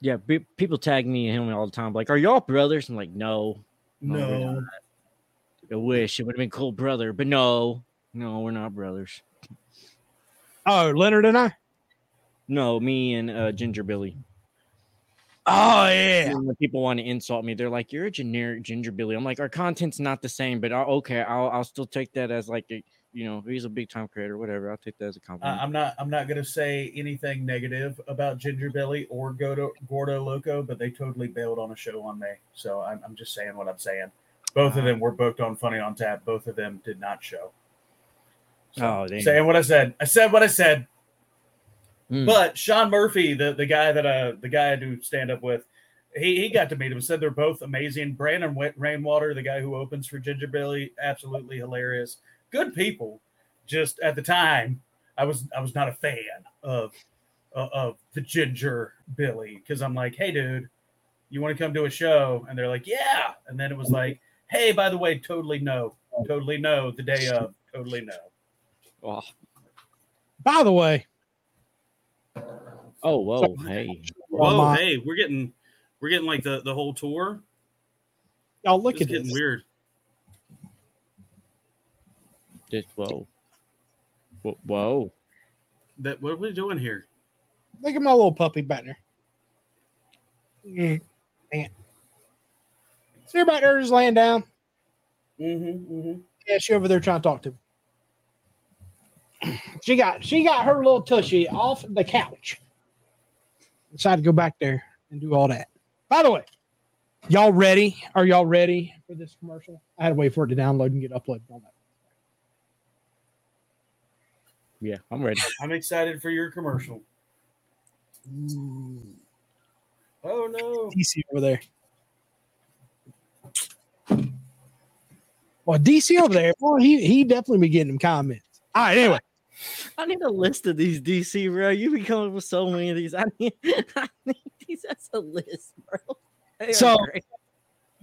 Yeah, pe- people tag me and him all the time. Like, are y'all brothers? I'm like, no. No, No. I wish it would have been cool, brother, but no, no, we're not brothers. Oh, Leonard and I. No, me and uh, Ginger Billy. Oh yeah. And When people want to insult me, they're like, "You're a generic Ginger Billy." I'm like, "Our content's not the same, but I'll, okay, I'll I'll still take that as like a, you know, he's a big time creator, whatever. I'll take that as a compliment." I'm not. I'm not going to say anything negative about Ginger Billy or Gordo, Gordo Loco, but they totally bailed on a show on me. So I'm, I'm just saying what I'm saying. Both of them were booked on Funny on Tap. Both of them did not show. So, Oh, damn. saying what I said. I said what I said. Mm. But Sean Murphy, the, the guy that uh the guy I do stand up with, he, he got to meet him. Said they're both amazing. Brandon Rainwater, the guy who opens for Ginger Billy, absolutely hilarious. Good people. Just at the time, I was I was not a fan of of, of the Ginger Billy because I'm like, hey dude, you want to come to a show? And they're like, yeah. And then it was like, hey, by the way, totally no, totally no. The day of, totally no. oh, By the way, oh, whoa, hey, Whoa, my- hey, we're getting we're getting like the the whole tour. y'all look It's at getting this. weird. this, whoa, whoa, whoa. That what are we doing here? Look at my little puppy back there. Mm, man. See her back there just laying down. Mm-hmm, mm-hmm. Yeah, she over there trying to talk to me. She got she got her little tushy off the couch. Decided to go back there and do all that. By the way, y'all ready? Are y'all ready for this commercial? I had to wait for it to download and get uploaded on that. Yeah, I'm ready. I'm excited for your commercial. Oh no! DC over there. Well, DC over there, well, he he definitely be getting them comments. All right, anyway. I need a list of these DC, bro. You be coming up with so many of these. I need, I need these as a list, bro. They So-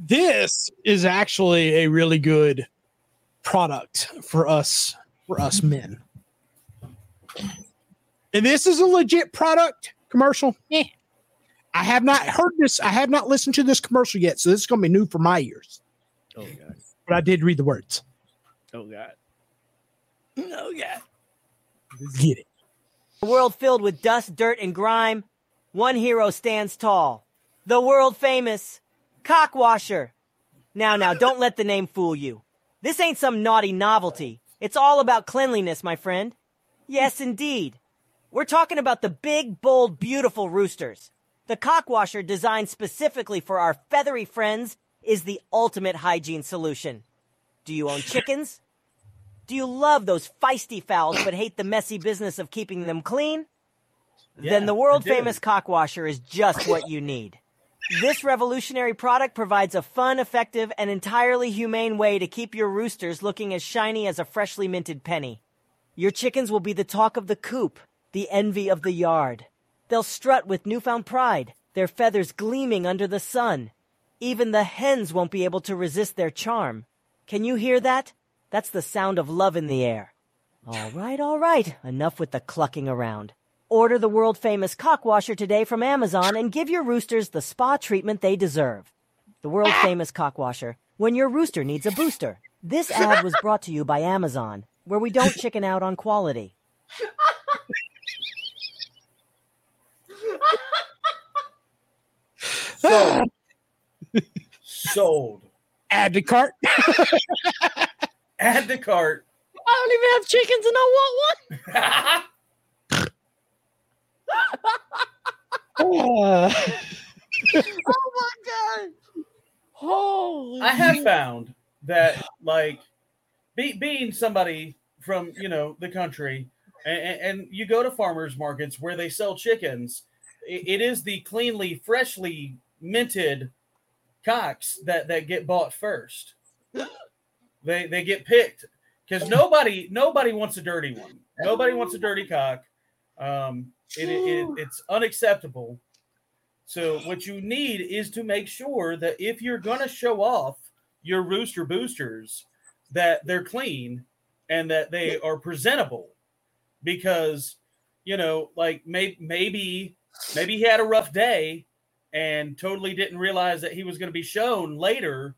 this is actually a really good product for us for us men and this is a legit product commercial Eh. i have not heard this i have not listened to this commercial yet so this is going to be new for my ears oh god, but i did read the words oh god, oh god. Let's get it A world filled with dust, dirt, and grime, one hero stands tall. The world famous Cockwasher. Now, now, don't let the name fool you. This ain't some naughty novelty. It's all about cleanliness, my friend. Yes, indeed. We're talking about the big, bold, beautiful roosters. The Cockwasher, designed specifically for our feathery friends, is the ultimate hygiene solution. Do you own chickens? Do you love those feisty fowls but hate the messy business of keeping them clean? then the world famous cock washer is just what you need. This revolutionary product provides a fun, effective, and entirely humane way to keep your roosters looking as shiny as a freshly minted penny. Your chickens will be the talk of the coop, the envy of the yard. They'll strut with newfound pride, their feathers gleaming under the sun. Even the hens won't be able to resist their charm. Can you hear that? That's the sound of love in the air. All right, all right. Enough with the clucking around. Order the world famous cockwasher today from Amazon and give your roosters the spa treatment they deserve. The world famous cockwasher, when your rooster needs a booster. This ad was brought to you by Amazon, where we don't chicken out on quality. Sold. Sold. Add to cart. Add to cart. I don't even have chickens and I want one. oh my god! Holy! I have found that, like, be, being somebody from you know the country, and, and you go to farmers markets where they sell chickens, it, it is the cleanly, freshly minted cocks that that get bought first. They they get picked because nobody nobody wants a dirty one. Nobody wants a dirty cock. Um, it, it, it's unacceptable. So what you need is to make sure that if you're going to show off your rooster boosters, that they're clean and that they are presentable, because you know, like maybe maybe maybe he had a rough day and totally didn't realize that he was going to be shown later.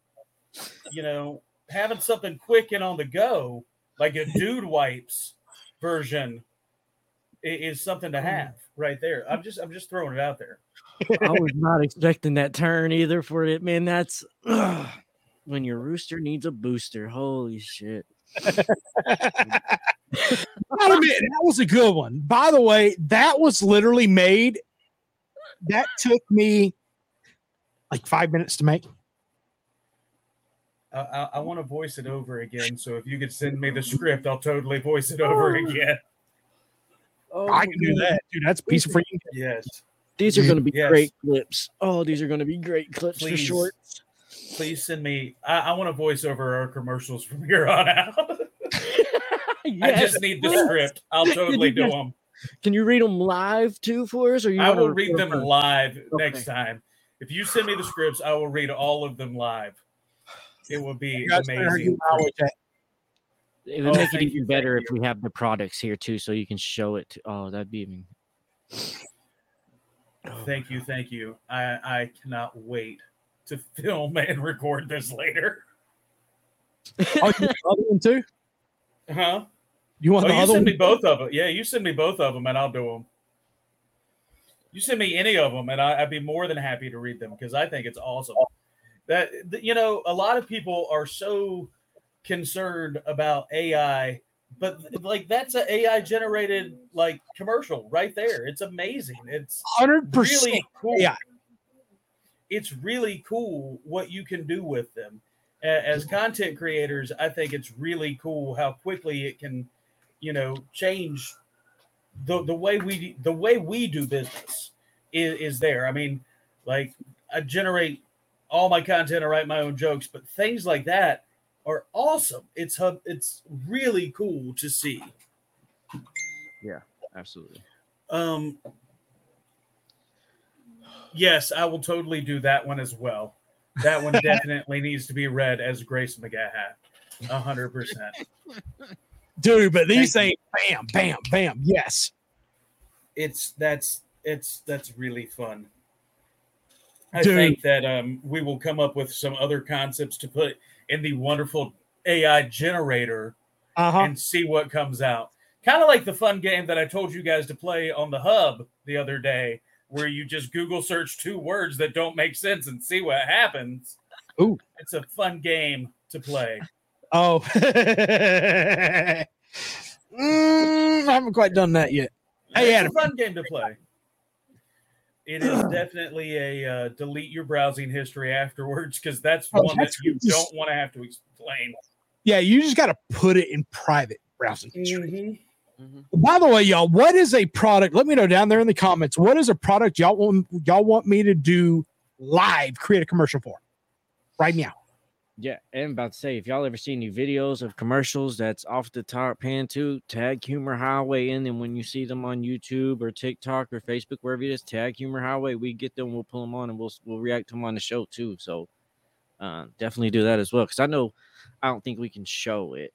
You know, having something quick and on the go, like a dude wipes version, is something to mm. have right there. I'm just I'm just throwing it out there. I was not expecting that turn either for it, man. That's ugh, when your rooster needs a booster. Holy shit! Gotta admit, that was a good one. By the way, that was literally made. That took me like five minutes to make. I, I, I want to voice it over again. So if you could send me the script, I'll totally voice it over again. Oh, I can do that, dude. That's a piece of freaking. Yes, These are going to be Yes. great clips. Oh, these are going to be great clips for Please. shorts. please send me. I, I want to voice over our commercials from here on out. I just need the please. script. I'll totally do them. Can you read them live too for us? Or you I will read them live Okay. next time. If you send me the scripts, I will read all of them live. It will be amazing. get my way, Jack. It would Oh, make it even you, better thank if we have the products here too, so you can show it. To, oh, that'd be even. Thank you, thank you. I I cannot wait to film and record this later. Oh, you want the other one too? Huh? You want Oh, the you other send one? me both of them. Yeah, you send me both of them, and I'll do them. You send me any of them, and I, I'd be more than happy to read them because I think it's awesome. That you know, a lot of people are so concerned about AI, but like that's an AI generated like commercial right there. It's amazing. It's Hundred percent. really cool. AI. It's really cool what you can do with them. As content creators, I think it's really cool how quickly it can, you know, change the the way we the way we do business is, is there. I mean, like I generate all my content, I write my own jokes, but things like that are awesome. It's hub it's really cool to see. Yeah, absolutely. Um, yes, I will totally do that one as well. That one definitely needs to be read as Graeson McGaha. A hundred percent. dude. But these Thank things, bam, bam, bam. Yes. It's that's it's that's really fun. I Dude. think that um, we will come up with some other concepts to put in the wonderful AI generator Uh huh. and see what comes out. Kind of like the fun game that I told you guys to play on the hub the other day, where you just Google search two words that don't make sense and see what happens. Ooh. It's a fun game to play. Oh. mm, I haven't quite done that yet. Hey, it's Adam. a fun game to play. It is definitely a uh, delete your browsing history afterwards because that's Oh, one that's that you just- don't want to have to explain. Yeah, you just got to put it in private browsing history. Mhm. By the way, y'all, what is a product? Let me know down there in the comments. What is a product y'all want y'all want me to do live? Create a commercial for right now. Yeah, and I'm about to say, if y'all ever see any videos of commercials that's off the top pan too, tag Humor Highway in, and when you see them on YouTube or TikTok or Facebook, wherever it is, tag Humor Highway. We get them, we'll pull them on, and we'll we'll react to them on the show too. So uh, definitely do that as well, because I know I don't think we can show it,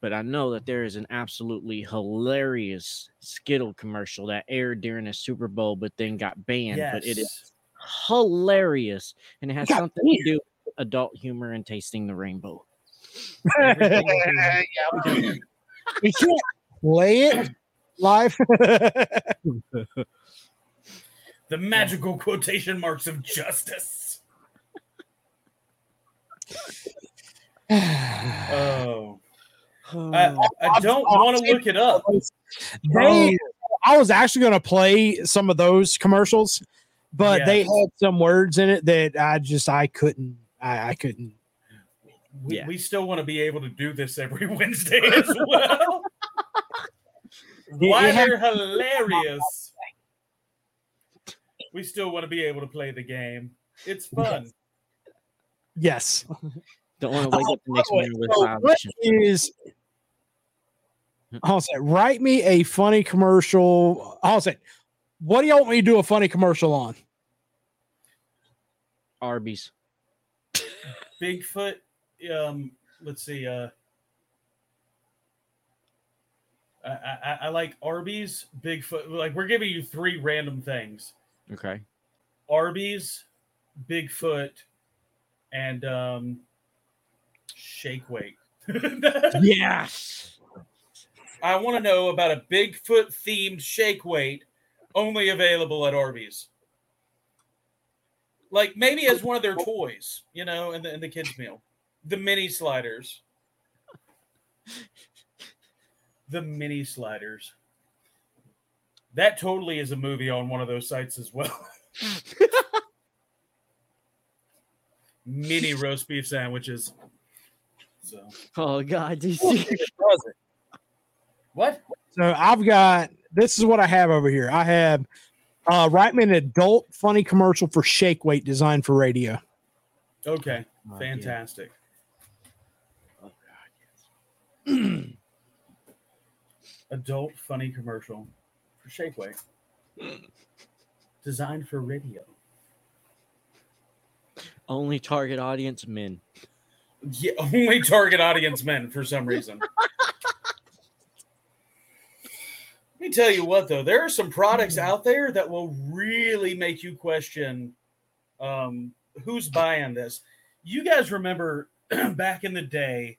but I know that there is an absolutely hilarious Skittle commercial that aired during a Super Bowl, but then got banned. But it is hilarious, and it has something to do adult humor and tasting the rainbow. Everything will be- yeah, we, can, we can't play it live. the magical quotation marks of justice. Oh, I, I don't want to look it up. they, I was actually going to play some of those commercials, but they had some words in it that I just I couldn't I, I couldn't. We, Yeah. we still want to be able to do this every Wednesday as well. Why they're hilarious. We still want to be able to play the game. It's fun. Yes. Don't want to wake up the next Oh, morning with so five what is I'll say write me a funny commercial. I'll say, what do y'all want me to do a funny commercial on? Arby's. Bigfoot. Um, let's see. Uh, I, I, I like Arby's, Bigfoot. Like we're giving you three random things: Okay. Arby's, Bigfoot, and um, Shake Weight. Yes. I want to know about a Bigfoot themed shake weight only available at Arby's. Like maybe as one of their toys, you know, in the in the kids' meal. The mini sliders. The mini sliders. That totally is a movie on one of those sites as well. mini roast beef sandwiches. So Oh God, do what? So I've got this is what I have over here. I have uh write me an adult funny commercial for shake weight designed for radio. Okay. Oh, yeah. Fantastic. Adult funny commercial for Shake Weight. Designed for radio. Only target audience men. Yeah, only target audience men for some reason. Let me tell you what, though, there are some products out there that will really make you question um, who's buying this. You guys remember back in the day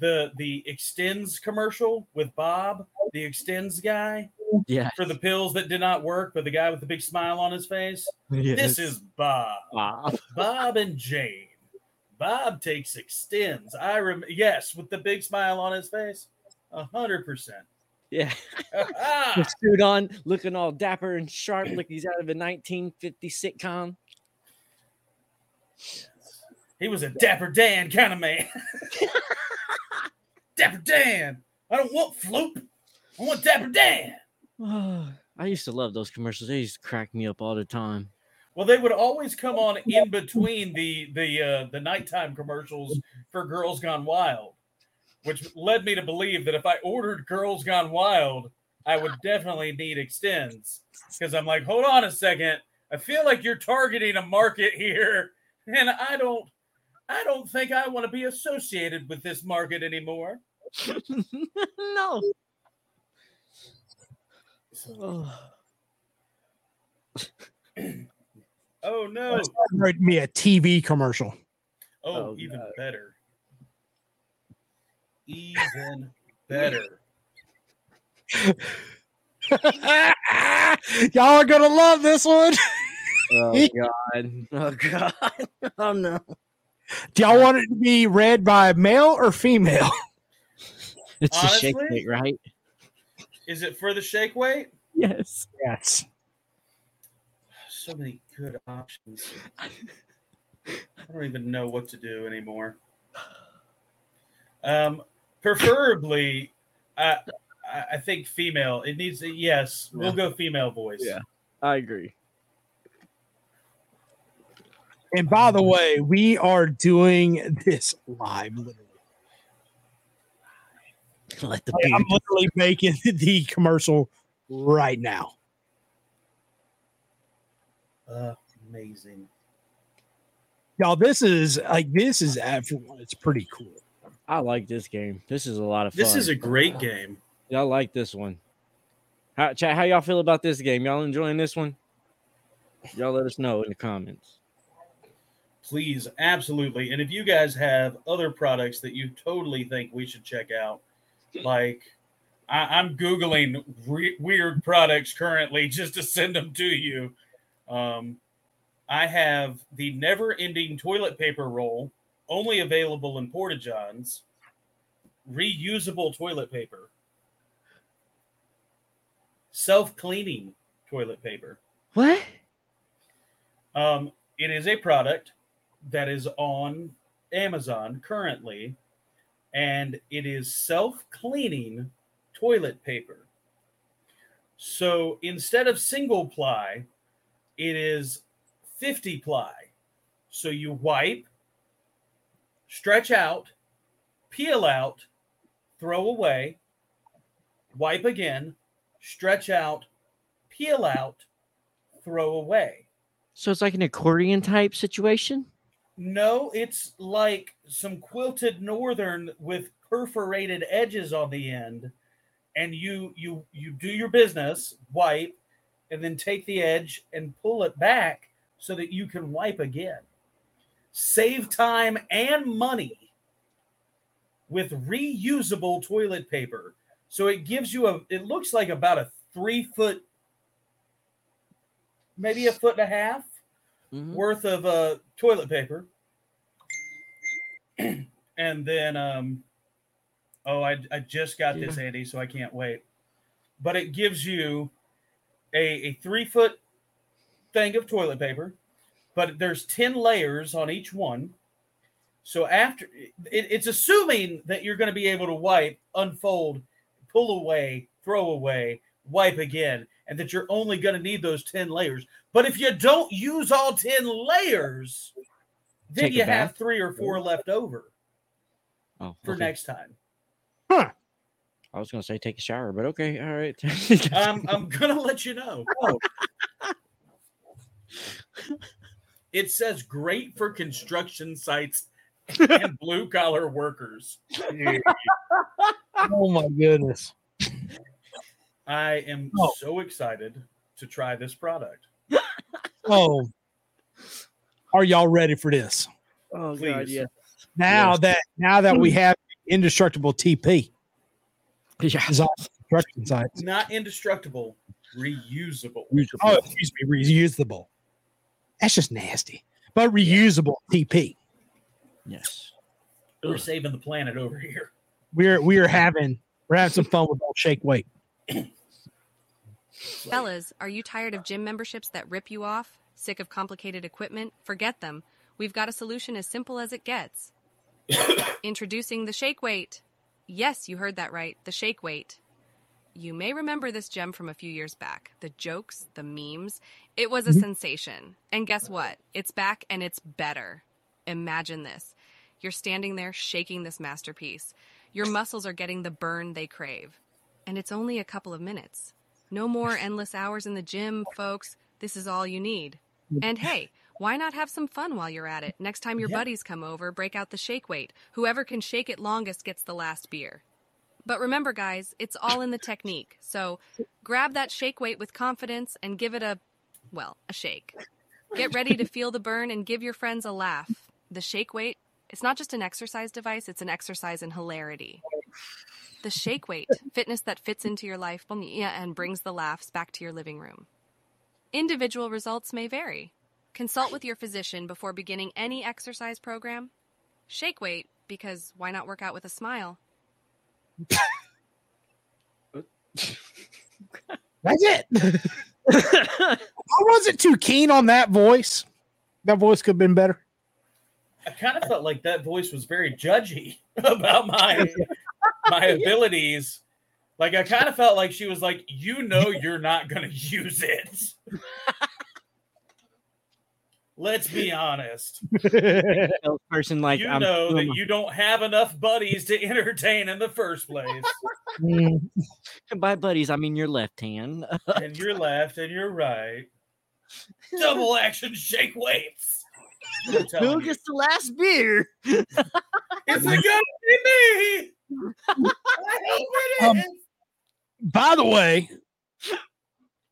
the the Extenze commercial with Bob, the Extenze guy Yeah. for the pills that did not work, but the guy with the big smile on his face. This is Bob. Bob. Bob and Jane. Bob takes Extenze. I rem yes, with the big smile on his face. A hundred percent. Yeah. Ah, With suit on, looking all dapper and sharp, like he's out of a 1950 sitcom. he was a Dapper Dan kind of man. Dapper Dan. I don't want Floop. I want Dapper Dan. I used to love those commercials. They used to crack me up all the time. Well, they would always come on in between the the uh, the nighttime commercials for Girls Gone Wild, which led me to believe that if I ordered Girls Gone Wild, I would definitely need Extenze. Because I'm like, hold on a second, I feel like you're targeting a market here, and I don't, I don't think I want to be associated with this market anymore. no. Oh, Oh no! Write me a TV commercial. Oh, Oh, even God. better. Even better. Y'all are gonna love this one. oh God. Oh God. Oh no. Do y'all want it to be read by male or female? It's a shake weight, right? Is it for the shake weight? Yes. Yes. So many good options. I don't even know what to do anymore. Um, preferably, I I I think female. It needs. Yes, we'll go female voice. Yeah. I agree. And by the way, we are doing this live. Literally. Let the Like. I'm literally making the commercial right now. Amazing. Y'all, this is like this is everyone. It's pretty cool. I like this game. This is a lot of fun. This is a great game. Y'all like this one. How, chat, how y'all feel about this game? Y'all enjoying this one? Y'all let us know in the comments. please, absolutely. And if you guys have other products that you totally think we should check out, like I, I'm googling re- weird products currently just to send them to you. Um, I have the never-ending toilet paper roll, only available in Porta Johns. Reusable toilet paper, self-cleaning toilet paper. What? Um, it is a product that is on Amazon currently, and it is self cleaning toilet paper. So instead of single ply, it is 50 ply. So you wipe, stretch out, peel out, throw away, wipe again, stretch out, peel out, throw away. So it's like an accordion type situation? No, it's like some quilted northern with perforated edges on the end, and you you you do your business, wipe, and then take the edge and pull it back so that you can wipe again. Save time and money with reusable toilet paper. So it gives you a it looks like about a three foot, maybe a foot and a half Mhm. worth of uh, toilet paper. and then, um, oh, I, I just got this, Andy, so I can't wait. But it gives you a, a three foot thing of toilet paper, but there's 10 layers on each one. So after it, it's assuming that you're going to be able to wipe, unfold, pull away, throw away, wipe again, and that you're only going to need those 10 layers. But if you don't use all 10 layers, then Take you have three or four left over Oh, for okay. next time. Huh. I was gonna say take a shower, but okay, all right. I'm, I'm going to let you know. It says great for construction sites and blue collar workers. Oh my goodness. I am Oh. so excited to try this product. Oh, are y'all ready for this? oh God, yeah. Now that now that we have indestructible TP yeah. is on construction sites. Not indestructible, reusable. Oh, excuse me, reusable. That's just nasty. But reusable TP. Yes. We're saving the planet over here. We're we are having we're having some fun with old shake weight. Fellas, are you tired of gym memberships that rip you off? Sick of complicated equipment? Forget them. We've got a solution as simple as it gets. Introducing the Shake Weight. Yes, you heard that right. The Shake Weight. You may remember this gem from a few years back. The jokes, the memes. It was a mm-hmm. sensation. And guess what? It's back and it's better. Imagine this. You're standing there shaking this masterpiece. Your muscles are getting the burn they crave. And it's only a couple of minutes. No more endless hours in the gym, folks. This is all you need. Mm-hmm. And hey, why not have some fun while you're at it? Next time your buddies come over, break out the shake weight. Whoever can shake it longest gets the last beer. But remember, guys, it's all in the technique. So grab that shake weight with confidence and give it a, well, a shake. Get ready to feel the burn and give your friends a laugh. The shake weight, it's not just an exercise device, it's an exercise in hilarity. The shake weight, fitness that fits into your life and brings the laughs back to your living room. Individual results may vary. Consult with your physician before beginning any exercise program. Shake weight, because why not work out with a smile? That's it. I wasn't too keen on that voice. That voice could have been better. I kind of felt like that voice was very judgy about my my abilities. Like I kind of felt like she was like, "You know, you're not going to use it." Let's be honest. person like you I'm know doing that my- you don't have enough buddies to entertain in the first place, by buddies, I mean your left hand. and you're left and you're right. Double action shake weights. Who gets the last beer? It's gonna be me. I hope it Um. By the way,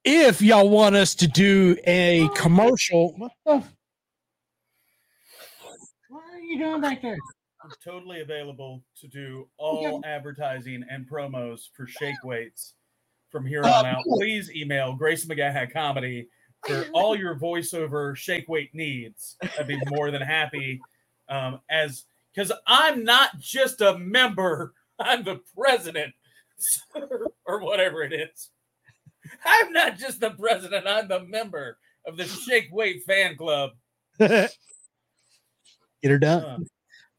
if y'all want us to do a commercial, what the? You doing back there? I'm totally available to do all advertising and promos for Shake Weights from here on out. Please email Graeson McGaha Comedy for all your voiceover shake weight needs. I'd be more than happy. Um, as because I'm not just a member, I'm the president or whatever it is. I'm not just the president, I'm the member of the Shake Weight fan club. Get her done.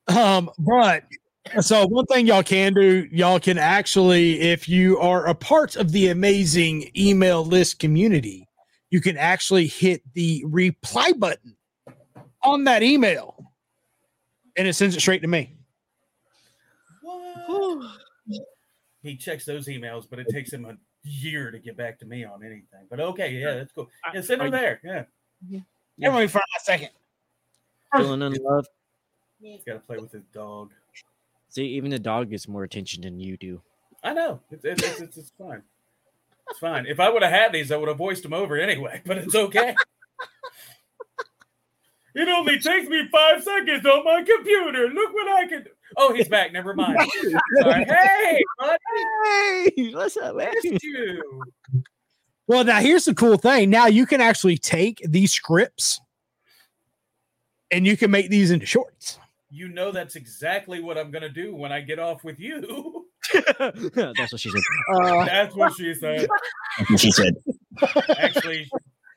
Um, but so one thing y'all can do, y'all can actually, if you are a part of the amazing email list community, you can actually hit the reply button on that email and it sends it straight to me. What? he checks those emails, but it takes him a year to get back to me on anything. But okay, yeah, that's cool. Yeah, send her there. Yeah. yeah. Everybody for a second. Feeling in love. He's got to play with his dog. See, even the dog gets more attention than you do. I know. It's, it's, it's, it's, it's fine. It's fine. If I would have had these, I would have voiced them over anyway, but it's okay. it only takes me five seconds on my computer. Look what I can do. Oh, he's back. Never mind. Sorry. Hey, buddy. Hey, what's up, man? You. Well, now here's the cool thing. Now you can actually take these scripts and you can make these into shorts. You know that's exactly what I'm gonna do when I get off with you. That's what she said. Uh, That's what she said. She said, Actually,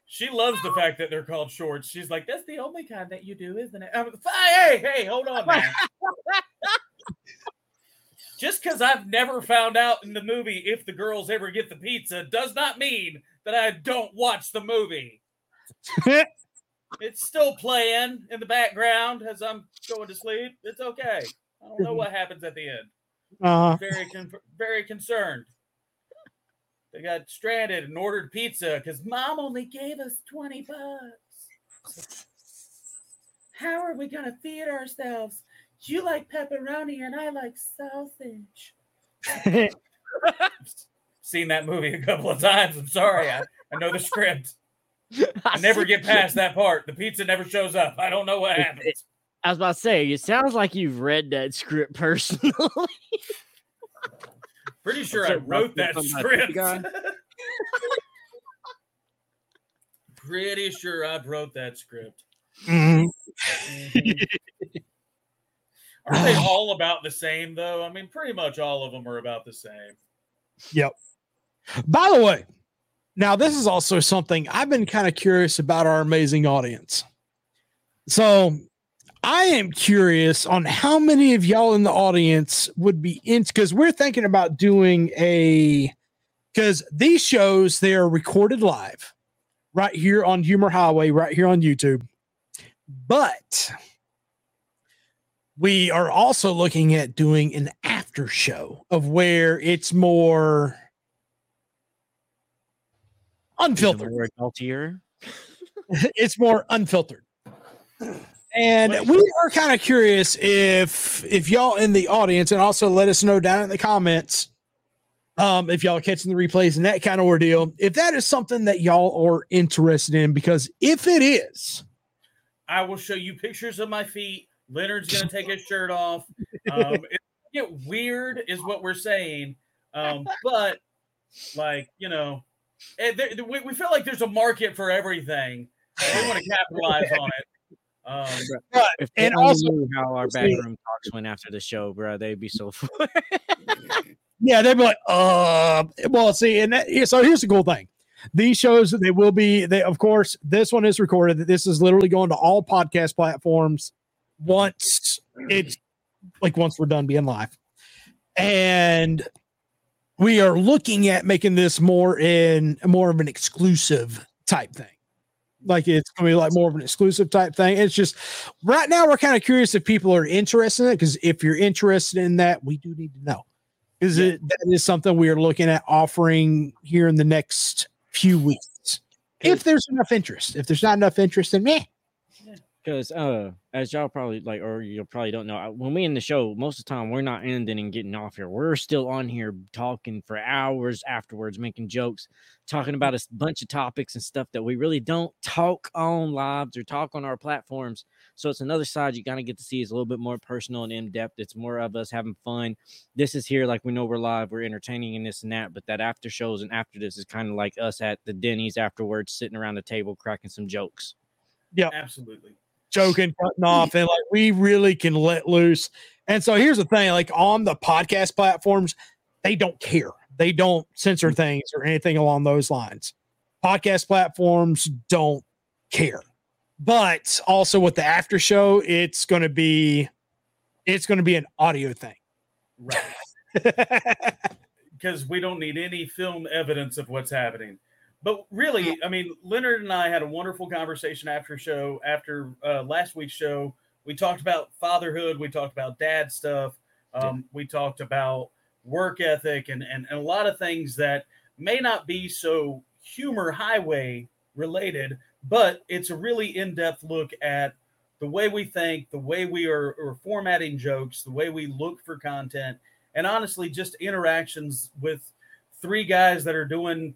she loves the fact that they're called shorts. She's like, "That's the only kind that you do, isn't it?" I'm, hey, hey, hold on, man. Just because I've never found out in the movie if the girls ever get the pizza does not mean that I don't watch the movie. It's still playing in the background as I'm going to sleep. It's okay. I don't know what happens at the end. Uh, Very, con- very concerned. They got stranded and ordered pizza because mom only gave us 20 bucks. How are we going to feed ourselves? You like pepperoni and I like sausage. Seen that movie a couple of times. I'm sorry. I, I know the script. I never get past that part. The pizza never shows up. I don't know what happens. I was about to say, it sounds like you've read that script personally. Pretty sure I wrote that script. Pretty sure I wrote that script. mhm. Are they all about the same though? I mean, pretty much all of them are about the same. Yep. By the way, now this is also something I've been kind of curious about our amazing audience. So I am curious on how many of y'all in the audience would be in because we're thinking about doing a because these shows they are recorded live right here on Humor Highway, right here on YouTube. But we are also looking at doing an after show of where it's more unfiltered. More adultier. it's more unfiltered. And we are kind of curious if if y'all in the audience and also let us know down in the comments um if y'all are catching the replays and that kind of ordeal if that is something that y'all are interested in because if it is I will show you pictures of my feet. Leonard's gonna take his shirt off. Um, it get weird, is what we're saying. Um, but like you know, there, we, we feel like there's a market for everything. We want to capitalize on it. Um, If And only also- knew how our see- backroom talks went after the show, bro, they'd be so. Yeah, they'd be like, uh, well, see, and that, so here's the cool thing. These shows, they will be, they, of course, this one is recorded. This is literally going to all podcast platforms once it's like once we're done being live. And we are looking at making this more in more of an exclusive type thing. Like it's gonna be like more of an exclusive type thing. It's just right now we're kind of curious if people are interested in it because if you're interested in that, we do need to know is it that is something we are looking at offering here in the next few weeks if there's enough interest if there's not enough interest then meh. Because uh, as y'all probably like, or you probably don't know, when we in the show, most of the time we're not ending and getting off here. We're still on here talking for hours afterwards, making jokes, talking about a bunch of topics and stuff that we really don't talk on lives or talk on our platforms. So it's another side you gotta get to see. It's a little bit more personal and in depth. It's more of us having fun. This is here, like we know we're live, we're entertaining and this and that. But that after shows and after this is kind of like us at the Denny's afterwards, sitting around the table cracking some jokes. Yeah, absolutely. Joking, cutting off, and like we really can let loose. And so here's the thing: like on the podcast platforms, they don't care. They don't censor mm. things or anything along those lines. Podcast platforms don't care. But also with the after show, it's going to be it's going to be an audio thing. Right. because we don't need any film evidence of what's happening. But really, I mean, Leonard and I had a wonderful conversation after show, after uh, last week's show. We talked about fatherhood, we talked about dad stuff, um, we talked about work ethic, and, and and a lot of things that may not be so humor highway related, but it's a really in depth look at the way we think, the way we are, are formatting jokes, the way we look for content, and honestly, just interactions with three guys that are doing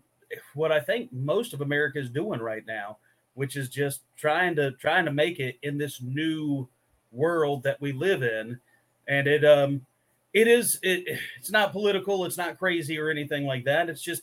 what I think most of America is doing right now, which is just trying to trying to make it in this new world that we live in, and it um it is it it's not political, it's not crazy or anything like that. It's just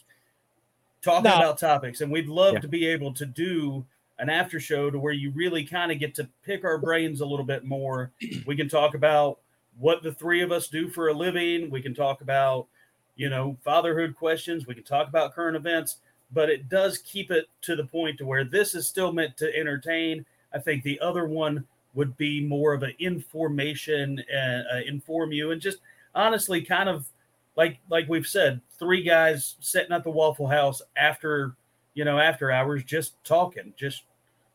talking No. about topics, and we'd love Yeah. to be able to do an after show to where you really kind of get to pick our brains a little bit more. We can talk about what the three of us do for a living. We can talk about, you know, fatherhood questions. We can talk about current events, but it does keep it to the point to where this is still meant to entertain. I think the other one would be more of an information, uh, uh, inform you, and just honestly, kind of like like we've said, three guys sitting at the Waffle House after you know after hours, just talking, just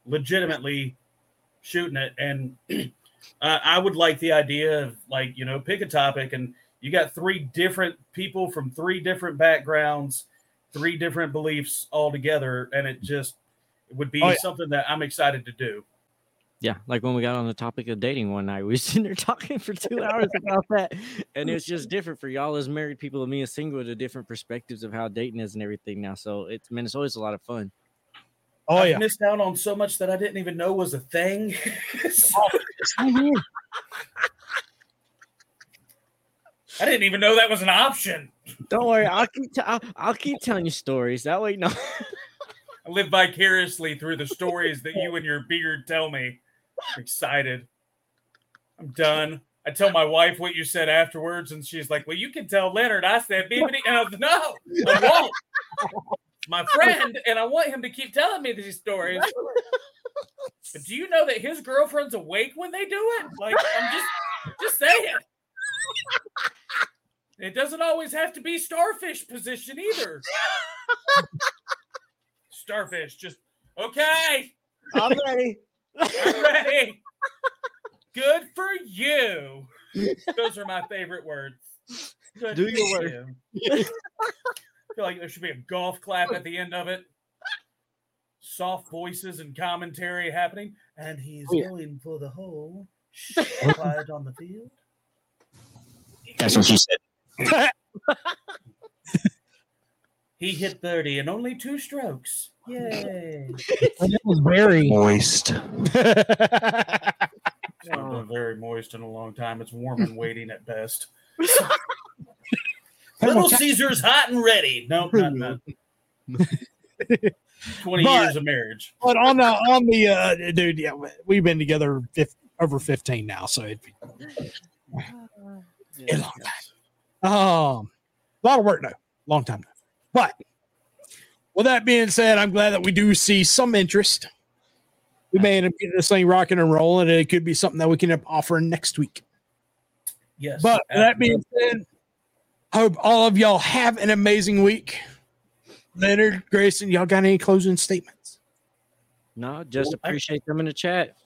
legitimately shooting it, and uh, I would like the idea of like you know pick a topic and you got three different people from three different backgrounds, three different beliefs all together, and it just it would be Oh, yeah. something that I'm excited to do. Yeah, like when we got on the topic of dating one night, we were sitting there talking for two hours about that, and it's just different for y'all as married people and me as single, the different perspectives of how dating is and everything now. So it's man, it's always a lot of fun. Oh I've yeah, missed out on so much that I didn't even know was a thing. Oh, I didn't even know that was an option. Don't worry, I'll keep t- I'll, I'll keep telling you stories. That way, no. I live vicariously through the stories that you and your beard tell me. I'm excited. I'm done. I tell my wife what you said afterwards, and she's like, "Well, you can tell Leonard I said bibbity," and I was no, I won't. My friend, and I want him to keep telling me these stories. But do you know that his girlfriend's awake when they do it? Like, I'm just, just saying. It doesn't always have to be starfish position either. Starfish, just okay. I'm ready. I'm ready. Good for you. Those are my favorite words. Good Do your work. you. I feel like there should be a golf clap at the end of it. Soft voices and commentary happening. And he's Oh, yeah. going for the hole. Shh, Quiet on the field. That's what she said. He hit 30 in only two strokes. Yay. And it was very. Moist. It's not been very moist in a long time. It's warm and waiting at best. Little Caesar's hot and ready. No, not, not. 20 But- years of marriage. But on the on the uh, dude, yeah, we've been together fif- over fifteen now, so it'd be a long time. Um, a lot of work though, long time though. But with that being said, I'm glad that we do see some interest. We may end up getting this thing rocking and rolling, and it could be something that we can offer next week. Yes. But with that being said, hope all of y'all have an amazing week. Leonard, Graeson, y'all got any closing statements? No, just appreciate them in the chat.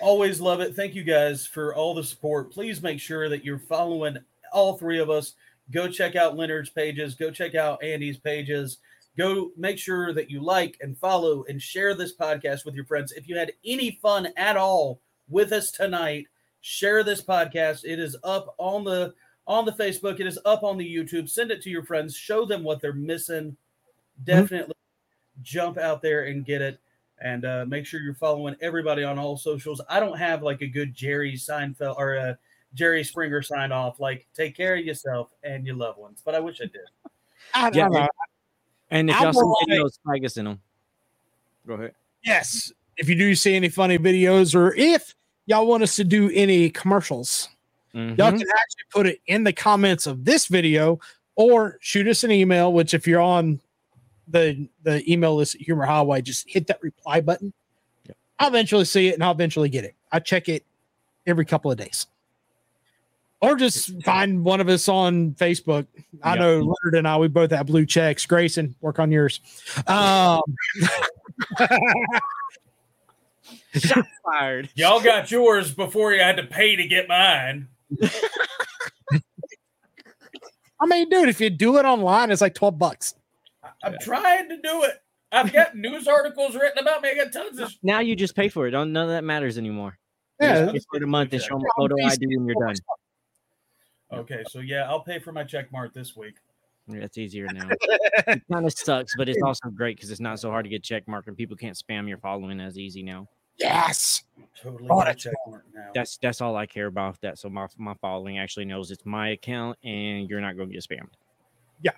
Always love it. Thank you guys for all the support. Please make sure that you're following all three of us. Go check out Leonard's pages. Go check out Andy's pages. go make sure that you like and follow and share this podcast with your friends. If you had any fun at all with us tonight, share this podcast. It is up on the on the Facebook. It is up on the YouTube. Send it to your friends. Show them what they're missing. Definitely jump out there and get it. And uh, make sure you're following everybody on all socials. I don't have like a good Jerry Seinfeld or a Jerry Springer signed off. Like, take care of yourself and your loved ones. But I wish I did. I, Yeah, know. And if I'm y'all see alright. videos, tag us in them. Go ahead. Yes. If you do see any funny videos or if y'all want us to do any commercials, y'all Mhm. can actually put it in the comments of this video or shoot us an email, which if you're on the the email list at Humor Highway, just hit that reply button. Yep. I'll eventually see it and I'll eventually get it. I check it every couple of days. Or just find one of us on Facebook. I Yep. know Leonard and I, we both have blue checks. Graeson, work on yours. Um, Shot fired. Y'all got yours before you had to pay to get mine. I mean, dude, if you do it online, it's like 12 bucks. I'm trying to do it. I've got news articles written about me. I got tons of. Now you just pay for it. Don't none of that matters anymore. Yeah, You just pay for the month and show them a photo ID and you're done. Okay, so yeah, I'll pay for my check mark this week. Yeah, That's easier now. it kind of sucks, but it's also great because it's not so hard to get check mark and people can't spam your following as easy now. Yes. Totally Oh, a that's check mark now. That's that's all I care about. That so my my following actually knows it's my account and you're not going to get spammed. Yeah.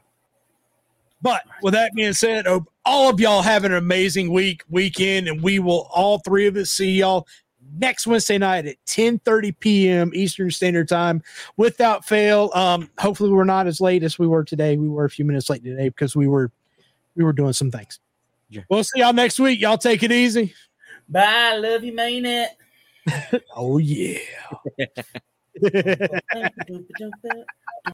But with that being said, all of y'all have an amazing week, weekend, and we will all three of us see y'all next Wednesday night at 10 30 p.m. Eastern Standard Time without fail. Um, hopefully we're not as late as we were today. We were a few minutes late today because we were we were doing some things. Yeah. We'll see y'all next week. Y'all take it easy. Bye, love you, mean it. Oh yeah.